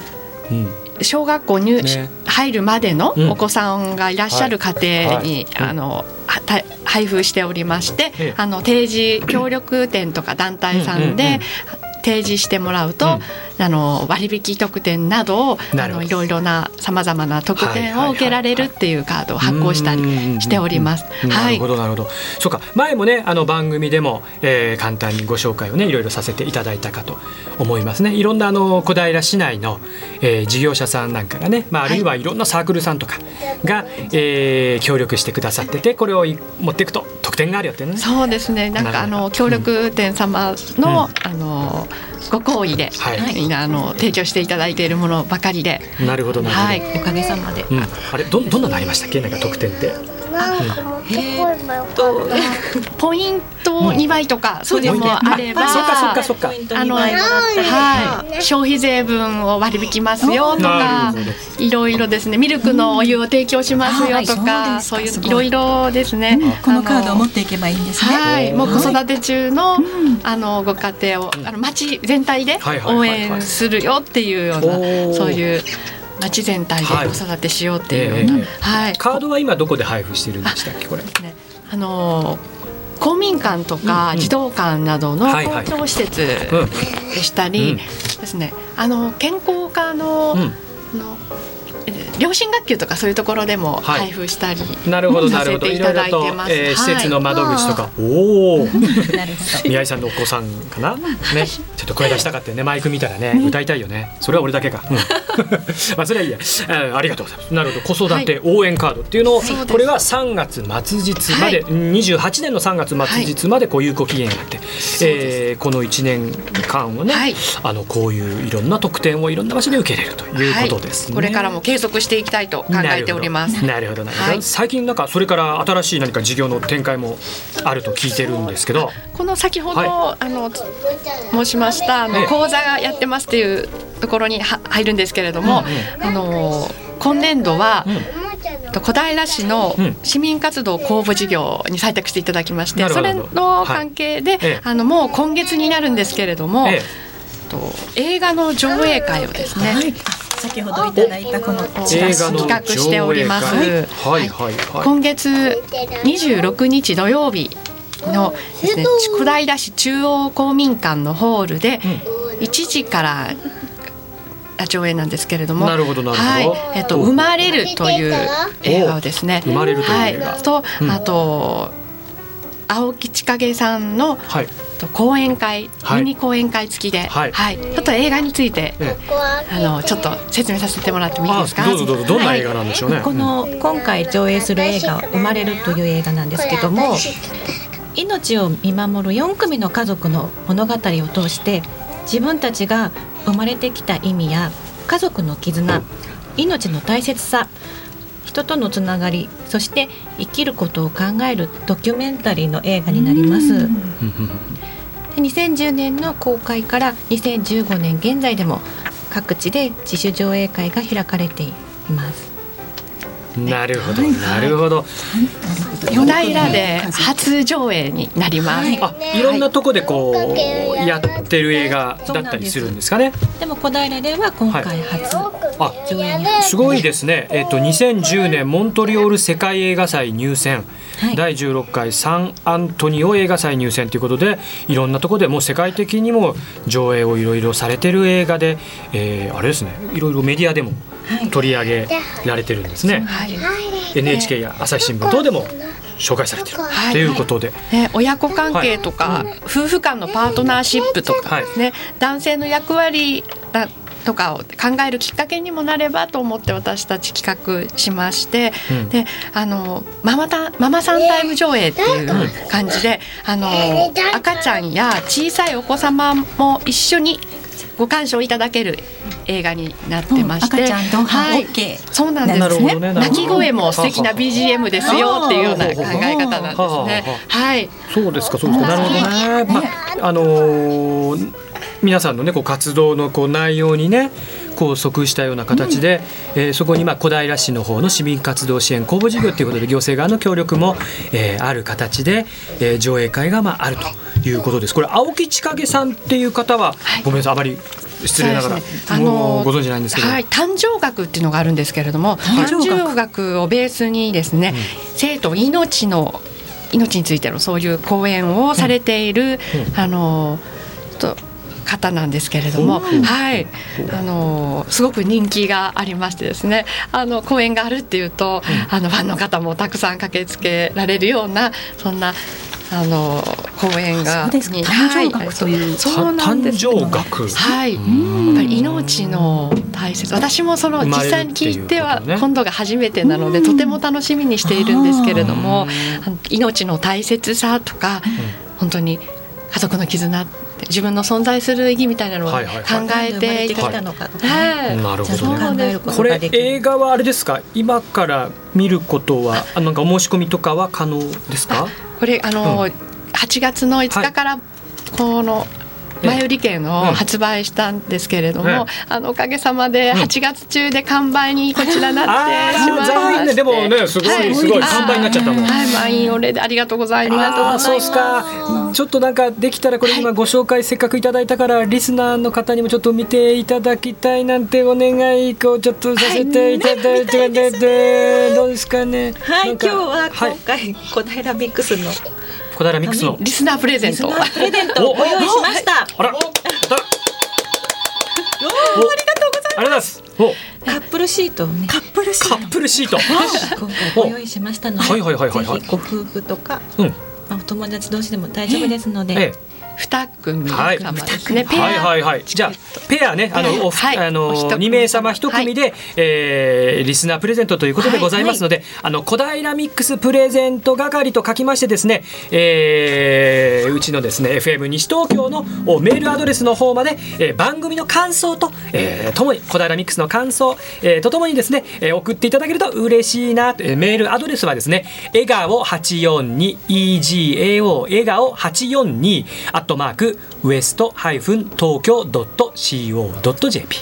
A: うん。
J: 小学校入、
A: ね
J: 入るまでの
A: うん
J: お子さんがいらっしゃる家庭に、
A: はいはい
J: あのはた配布しておりまして、
A: ええ。
J: あの提示協力店とか団体さんで提示してもらうと、あの割引特典などをあのいろいろなさまざまな特典を受けられるっていうカードを発行したりしております。
A: な
J: はい
A: るほどなるほど。そうか前もねあの番組でも、えー簡単にご紹介をねいろいろさせていただいたかと思いますね。いろんなあの小平市内の、えー事業者さんなんかがね、まああるいはいろんなサークルさんとかが、えー協力してくださっててこれをい持っていくと特典があるよっていうね。
J: そうですね。なんかあの協力店様の、あのご好意で、
A: はい
J: あの提供していただいているものばかりで、
A: なるほどなるほど。
J: はい、おかげさまで。
A: うん、あれどどんなのありましたっけ？なんか特典って。
J: とポイント2倍とか、そういうのもあれば、
A: そっかそっかそっか。
J: あの、はい、消費税分を割り引きますよとかい。ろいろですね、ミルクのお湯を提供しますよと
B: うん。
J: か、
B: あ
J: そういうい。ろいろですね。
B: このカードを持っていけばいいんですね。
J: はい、もう子育て中の、あのご家庭を、あの町全体で応援するよっていうような、そういう町全体で
A: はい。
J: 子育てしようっていうような、
A: ええ
J: はい、
A: カードは今どこで配布してるんでしたっけこれ？
J: あの公民館とか児童館などの
A: はいはい。
J: 公共施設でしたりですね、あの健康科の,、のえー両親学級とかそういうところでも
A: はい
J: 配布したり
A: なるほどな
J: させ
A: るほど。
J: ていただいて
A: いろいろと、
J: ます。
A: えー施設の窓口とか。
J: はい
A: おお。[LAUGHS] 宮井さんのお子さんかな？ね、ちょっと声出したかったよね。マイク見たらね、歌いたいよね。それは俺だけか。うん [LAUGHS] まあそれはいいや。うんありがとうございます。なるほど。子育て応援カードっていうのを、
J: そうです
A: これは3月末日まで、28年の3月末日までこう有効期限があって、えーこの1年間をね、あのこういういろんな特典をいろんな場所で受けれるということですね。
J: これからも継続していきたいと考えております。
A: なるほど。なるほど、
J: はい。
A: 最近なんかそれから新しい何か事業の展開もあると聞いてるんですけど。
J: この先ほど、
A: は
J: あのつ申しましたあ
A: ええ。
J: の講座がやってますっていうところには入るんですけれども、あの今年度は、小平市の市民活動公募事業に採択していただきまして、それ
A: なるほど。
J: の関係で、
A: はい。ええ。
J: あのもう今月になるんですけれども、
A: え
J: と映画の上映会をですね、
B: 先ほどいただいたこのチラシ
A: 映画の
J: 企画しております。
A: 上映会。はいはいはい、
J: 今月26日土曜日のですね、小平市中央公民館のホールで1時から上映なんですけれども
A: なるほどなるほど。
J: はい。えっと生まれるという映画をですね。
A: 生まれるという映画。
J: はい、と、
A: うん。
J: あと青木千景さんの
A: はい。
J: と講演会、
A: はい。
J: ミニ講演会付きで、
A: は
J: はい。いちょっと映画について
A: え
J: あのちょっと説明させてもらってもいいですか？
A: あどうぞどうぞどんな映画なんでしょうね、
B: この今回上映する映画「生まれる」という映画なんですけども命を見守る4組の家族の物語を通して自分たちが生まれてきた意味や家族の絆命の大切さ人とのつながりそして生きることを考えるドキュメンタリーの映画になります。で2010年の公開から2015年現在でも各地で自主上映会が開かれています。
A: なるほどなるほど、
J: 小平で初上映になります。
A: あいろんなとこでこうやってる映画だったりするんですかね。
B: でも小平では今回初
A: あすごいですね。えっと2010年モントリオール世界映画祭入選、
B: はい。
A: 第16回サンアントニオ映画祭入選ということで、いろんなところでもう世界的にも上映をいろいろされてる映画で、えーあれですね。いろいろメディアでも取り上げられてるんですね。
J: はい。
A: NHK や朝日新聞等でも紹介されてる。
J: はい。
A: ということで、
J: ね、親子関係とか、夫婦間のパートナーシップとかですね、男性の役割だとかを考えるきっかけにもなればと思って私たち企画しまして、
A: うん。
J: であのママタママさんタイム上映っていう感じで、あの赤ちゃんや小さいお子様も一緒にご鑑賞いただける映画になってまして、
B: うん赤ちゃん同伴
J: はい。
B: OK
J: そうなんですね。
A: どね
J: 泣き声も素敵な BGM ですよっていうような考え方なんですね。はい。
A: そうですかそうですか。なるほどね。まああのー皆さんのねこう活動のこう内容にねこう即したような形で、えーそこにまあ小平市の方の市民活動支援公募事業ということで行政側の協力も、えーある形で、えー上映会がまああるということです。これ青木千景さんっていう方は、ごめんなさいあまり失礼ながら、
J: ね。あの
A: ご存知ないんですけど、
J: はい、誕生学っていうのがあるんですけれども誕
B: 誕生学
J: をベースにですね、生徒命の命についてのそういう講演をされている、あのと方なんですけれども、はい、あのすごく人気がありましてですね。あの講演があるっていうと、あのファンの方もたくさん駆けつけられるようなそんなあの講演が
B: そうですか。
J: に
B: 誕生学という
J: はい。そうなんです
A: 誕生学
J: はい、やっぱり命の大切私もその実際に聞いては今度が初めてなのでとても楽しみにしているんですけれども命の大切さとか本当に家族の絆自分の存在する意義みたいなのを考えていた。
B: たのかとか、
J: はい。
A: なるほど
B: そう考
A: ね。
B: えるこ
A: れ
B: ができる。
A: 映画はあれですか？今から見ることはあ。なんかお申し込みとかは可能ですか？
J: これあの、8月の5日からこの前売り券を発売したんですけれども、
A: ええ。
J: あのおかげさまで8月中で完売にこちらなってしまいまして、
A: でもねすごいすごい完売になっちゃったもん。
J: はい、満員御礼でありがとうございます。
A: あーそうですか。ちょっとなんかできたらこれ今ご紹介せっかくいただいたからリスナーの方にもちょっと見ていただきたいなんてお願いこうちょっとさせていただいて、でどうですかね
B: はい。今日は
A: はい。
B: 今回小平ミックスの
A: 小平ミックスの
J: リスナープレゼント。
B: リスナープレゼントをご用意しました
A: あらまたおありがとうございますお
B: カップルシートカップルシ
A: カップルシート
B: 今回ご用意しましたので、
A: はいはいはいはい
B: ご夫婦とか、
A: うん
B: まあ、お友達同士でも大丈夫ですので、
A: え
J: 二組様
A: はい。
J: ですね。
A: えはいはいはい。じゃあペアねあのおふ
J: はい。
A: あの
J: お一組
A: 2名様1組で、えーリスナープレゼントということでございますので、あの小平ミックスプレゼント係と書きましてですね、えーうちのですね FM 西東京のおメールアドレスの方まで、えー番組の感想と、えーともに小平ミックスの感想、えーとともにですね、えー送っていただけると嬉しいな、えーメールアドレスはですね笑顔842 EGAO 笑顔842アットマークウエストハイフン東京ドット CO.jp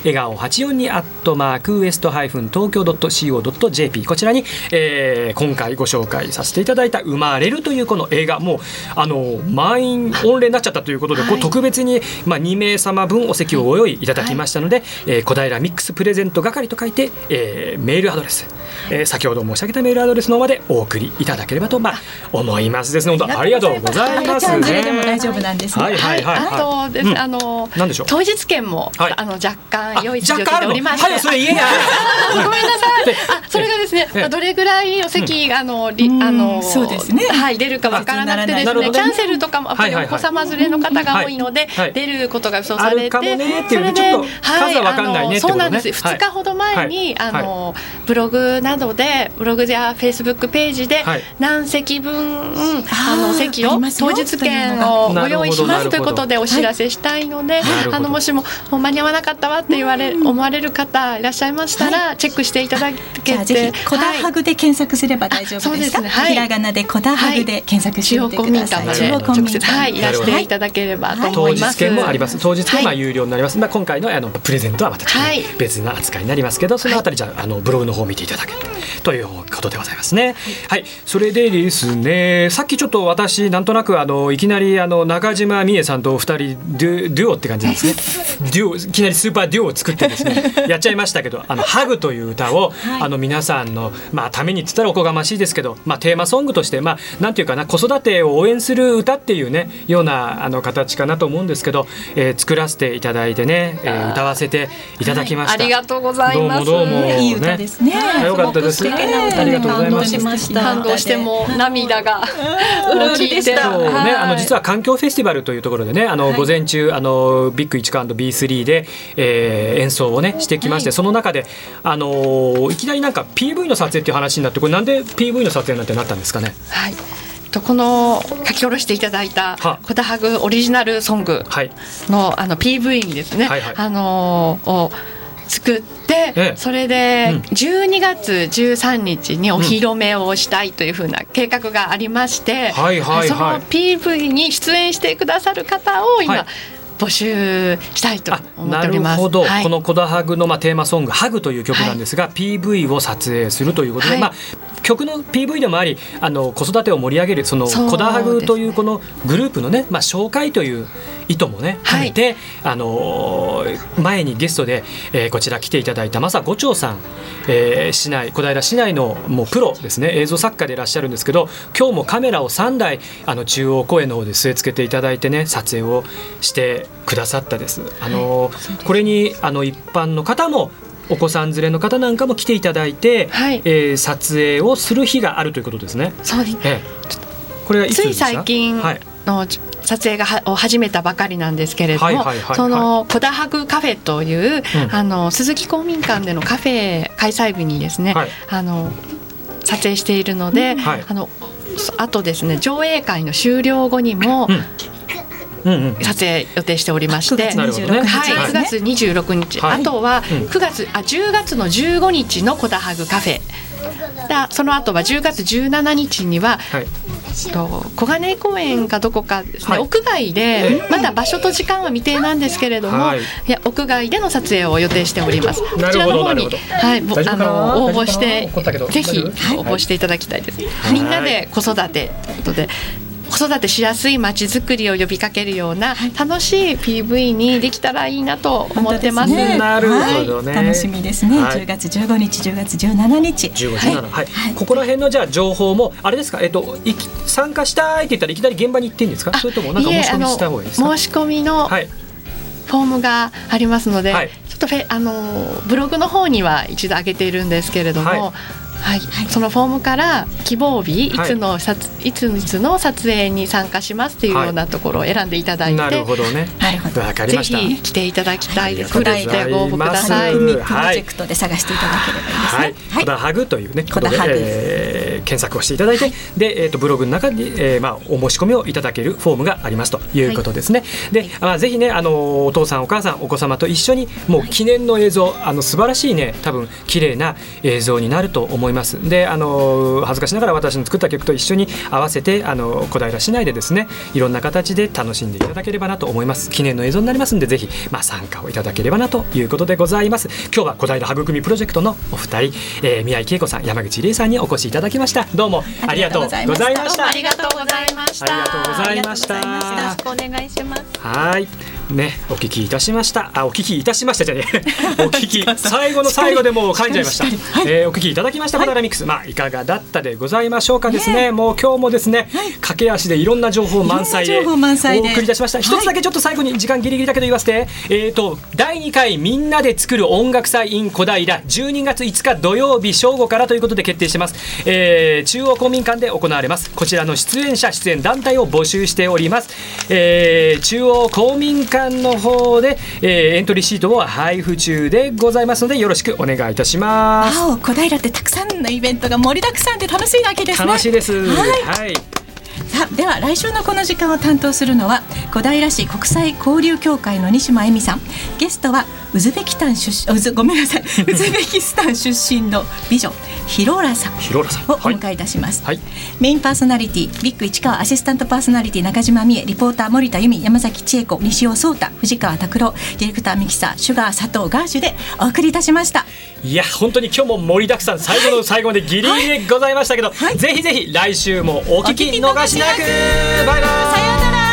A: 笑顔842アットマークウエストハイフン東京ドット CO.jp こちらに、えー今回ご紹介させていただいた「生まれる」というこの映画もうあの満員御礼になっちゃったということで、こう特別に、まあ、2名様分お席をご用意いただきましたので、えー小平ミックスプレゼント係と書いて、えーメールアドレス、えー先ほど申し上げたメールアドレスの方までお送りいただければと、まあ、思いますですね。本当ありがとうございますね。
B: 丈丈夫なんですね。
A: はいはいはい
J: あとです、
A: うん。
J: あの
A: なんでしょう？
J: 当日券も、
A: はい。
J: あの若干用意しておりまして、
A: はいそれ言えや
J: ごめんなさい。あ、それがですね
A: ええ、
J: どれぐらいお席があのりあの
B: そうですね。
J: はい出るかわからなくてですね、キャンセルとかもやっぱりお子様連れの方が多いので出ることが予想さ
A: あ
J: れて、それで
A: ちょっと数はわかんないねってことね。
J: そうなんです。
A: はい
J: 二日ほど前に
A: はい。
J: あのブログなどでブログやフェイスブックページで
A: はい。
J: 何席分あの席を当日券をご用意しますということでお知ら
B: せ。
J: せしたいので、
A: なるほど。
J: あのもしも間に合わなかったわって言われ思われる方いらっしゃいましたら、チェックしていただけ
B: じゃあぜ
J: て
B: ひ、コダハグで検索すれば大丈夫
J: そう
B: で
J: すすね。はい。
B: ひらがなでコダハグで検索してみてください。中央公民
J: 接はい。いらしていただければと思
A: 当
J: います。
A: 日券もあります。当日券は
J: はい
A: 有料になります、まあ、今回のあのプレゼントはまた別な扱いになりますけどそのあたりじゃああのブログの方を見ていただけるということでございますね。はい。それでですねさっきちょっと私なんとなくあのいきなりあの中島美恵さんとお二人デュデュオって感じですね。[LAUGHS] デュオいきなりスーパーデュオを作ってですね。[LAUGHS] やっちゃいましたけど「あのハグという歌を、あの皆さんの、まあ、ためにって言ったらおこがましいですけど、まあ、テーマソングとして、まあ、なんていうかな子育てを応援する歌っていうねようなあの形かなと思うんですけど、えー作らせていただいてね、えー歌わせていただきました。
J: ありがとうございます。
A: どうもどうも
B: ね。いい歌ですね。
A: あよかったですありがとうございます。
B: 感動しました。
J: 感動してもう涙がも [LAUGHS] う聞いて。
A: そうね、
J: はい。
A: あの実は環境フェスティバルというところでね、あの、午前中、あのビッグ1カ &B3 で、えー演奏をねしてきまして、その中で、あのいきなりなんか PV の撮影っていう話になって、これなんで PV の撮影なんてなったんですかね？
J: はい。とこの書き下ろしていただいた
A: は
J: コダハグオリジナルソング
A: はい。
J: のあの PV にですね、
A: はいはい
J: あのーを作って、
A: ええ。
J: それで
A: うん。
J: 12月13日にお披露目をしたいというふうな計画がありまして、
A: はいはいはい。
J: その PV に出演してくださる方を今、
A: はい。
J: 募集したいと
A: あ
J: 思っ
A: な
J: ております。
A: るほど、
J: はい。
A: この「コダハグ」のまあテーマソング「ハグ」という曲なんですが、PV を撮影するということで、
J: はい。
A: まあ、曲の PV でもありあの子育てを盛り上げるその
J: そう
A: コダハグというこのグループのね、まあ、紹介という意図もね兼ねて、あのー前にゲストで、えーこちら来ていただいたまさ五長さん、えー市内小平市内のもうプロですね映像作家でいらっしゃるんですけど今日もカメラを3台あの中央公園の方で据え付けていただいてね撮影をしてくださったです。あのーこれにあの一般の方もお子さん連れの方なんかも来ていただいて、
J: はい。
A: えー撮影をする日があるということですね。
J: そうです。
A: ええ、これはいつ
J: つい最近
A: はい。
J: の撮影がはを始めたばかりなんですけれども、そのコダハグカフェという、
A: うん。
J: あの鈴木公民館でのカフェ開催日にですね、
A: はい。
J: あの撮影しているので、
A: はい。
J: あのそあとですね上映会の終了後にも
A: うん
J: 撮影予定しておりまして、
B: 9月
A: なるほどね
B: 26日
J: はい、
A: はい。
J: 9月26日、
A: はい。
J: あとは
A: うん。
J: 9月、あ10月の15日のコダハグカフェ。だその後は10月17日には
A: はい。
J: と小金井公園かどこかですね、
A: はい。
J: 屋外でまだ場所と時間は未定なんですけれども、
A: はい。
J: い、や屋外での撮影を予定しております。こちらの方にはいぼあの応募してぜひ応募していただきたいです。みんなで子育てということで。子育てしやすい街づくりを呼びかけるような楽しい PV にできたらいいなと思ってます。
B: 本当ですね。
A: なるほどね。
B: はい。楽しみですね。
A: はい。
B: 10月15日、10月17日。
A: 15、17はい、ここら辺のじゃあ情報もあれですか、えっと、いき参加したいって言ったらいきなり現場に行っていいんですか？それともなんか申し込みした方がいいですか？
J: 申し込みの
A: はい。
J: フォームがありますので、
A: はい。
J: ちょっとフェあのブログの方には一度上げているんですけれども、
A: はい。
J: はい。そのフォームから希望日い
A: はい。
J: つの撮、い、ついつの撮影に参加しますっていうようなところを選んでいただいて、
A: なるほどね。
B: なるほど。
A: わかり
J: ぜ
A: ました。
J: ひ来ていただきたい。です。
A: あ
J: フル
A: りがとうござい
J: でご応募ください。
B: プロジェクトで探していただければいいですね。
A: はい、コダハグというね、
B: コダハグ。
A: えー検索をしていただいて、で、えっ、とブログの中に、えーまあお申し込みをいただけるフォームがありますということですね。で、まあぜひね、あのお父さんお母さんお子様と一緒にもう記念の映像、あの素晴らしいね、多分綺麗な映像になると思います。で、あの恥ずかしながら私の作った曲と一緒に合わせて、あの小平市内でですね、いろんな形で楽しんでいただければなと思います。記念の映像になりますんで、ぜひまあ参加をいただければなということでございます。今日は小平育みプロジェクトのお二人、えー宮井恵子さん、山口理恵さんにお越しいただきました。どうもありがとうございました。
J: ありがとうございました。
A: ありがとうございました。
B: よろしくお願いします。
A: はい。ねお聞きいたしました。あお聞きいたしましたじゃねえ。[LAUGHS] お聞き最後の最後でもう噛んじゃいました、えーお聞きいただきましたバナナミックス、まあいかがだったでございましょうかですね。もう今日もですね、駆け足でいろんな情報満載でお送りいたしました。一つだけちょっと最後に時間ギリギリだけど言わせて、えっ、と第2回みんなで作る音楽祭 in 小平。12月5日土曜日正午からということで決定してます、えー中央公民館で行われます。こちらの出演者出演団体を募集しております、えー中央公民館の方で、えーエントリーシートを配布中でございますのでよろしくお願いいたします。
B: 青小平ってたくさんのイベントが盛りだくさんで楽しいわけですね。
A: 楽しいです。
B: はい。
A: はい
B: さあでは来週のこの時間を担当するのは小平市国際交流協会の西間恵美さん。ゲストはウズベキタン出身ごめんなさい。[LAUGHS] ウズベキスタン出身の美女ヒローラさん。
A: ヒローラさん。
B: をお迎えいたします、
A: はい。
B: メインパーソナリティビッグ市川アシスタントパーソナリティ中島美恵リポーター森田由美山崎千恵子西尾壮太藤川拓郎ディレクターミキサーシュガー佐藤ガーシュでお送りいたしました。
A: いや本当に今日も盛りだくさん。最後の最後までギリギリでございましたけど、ぜひぜひ来週もお聞き逃しなく、バイバイ。
B: さようなら。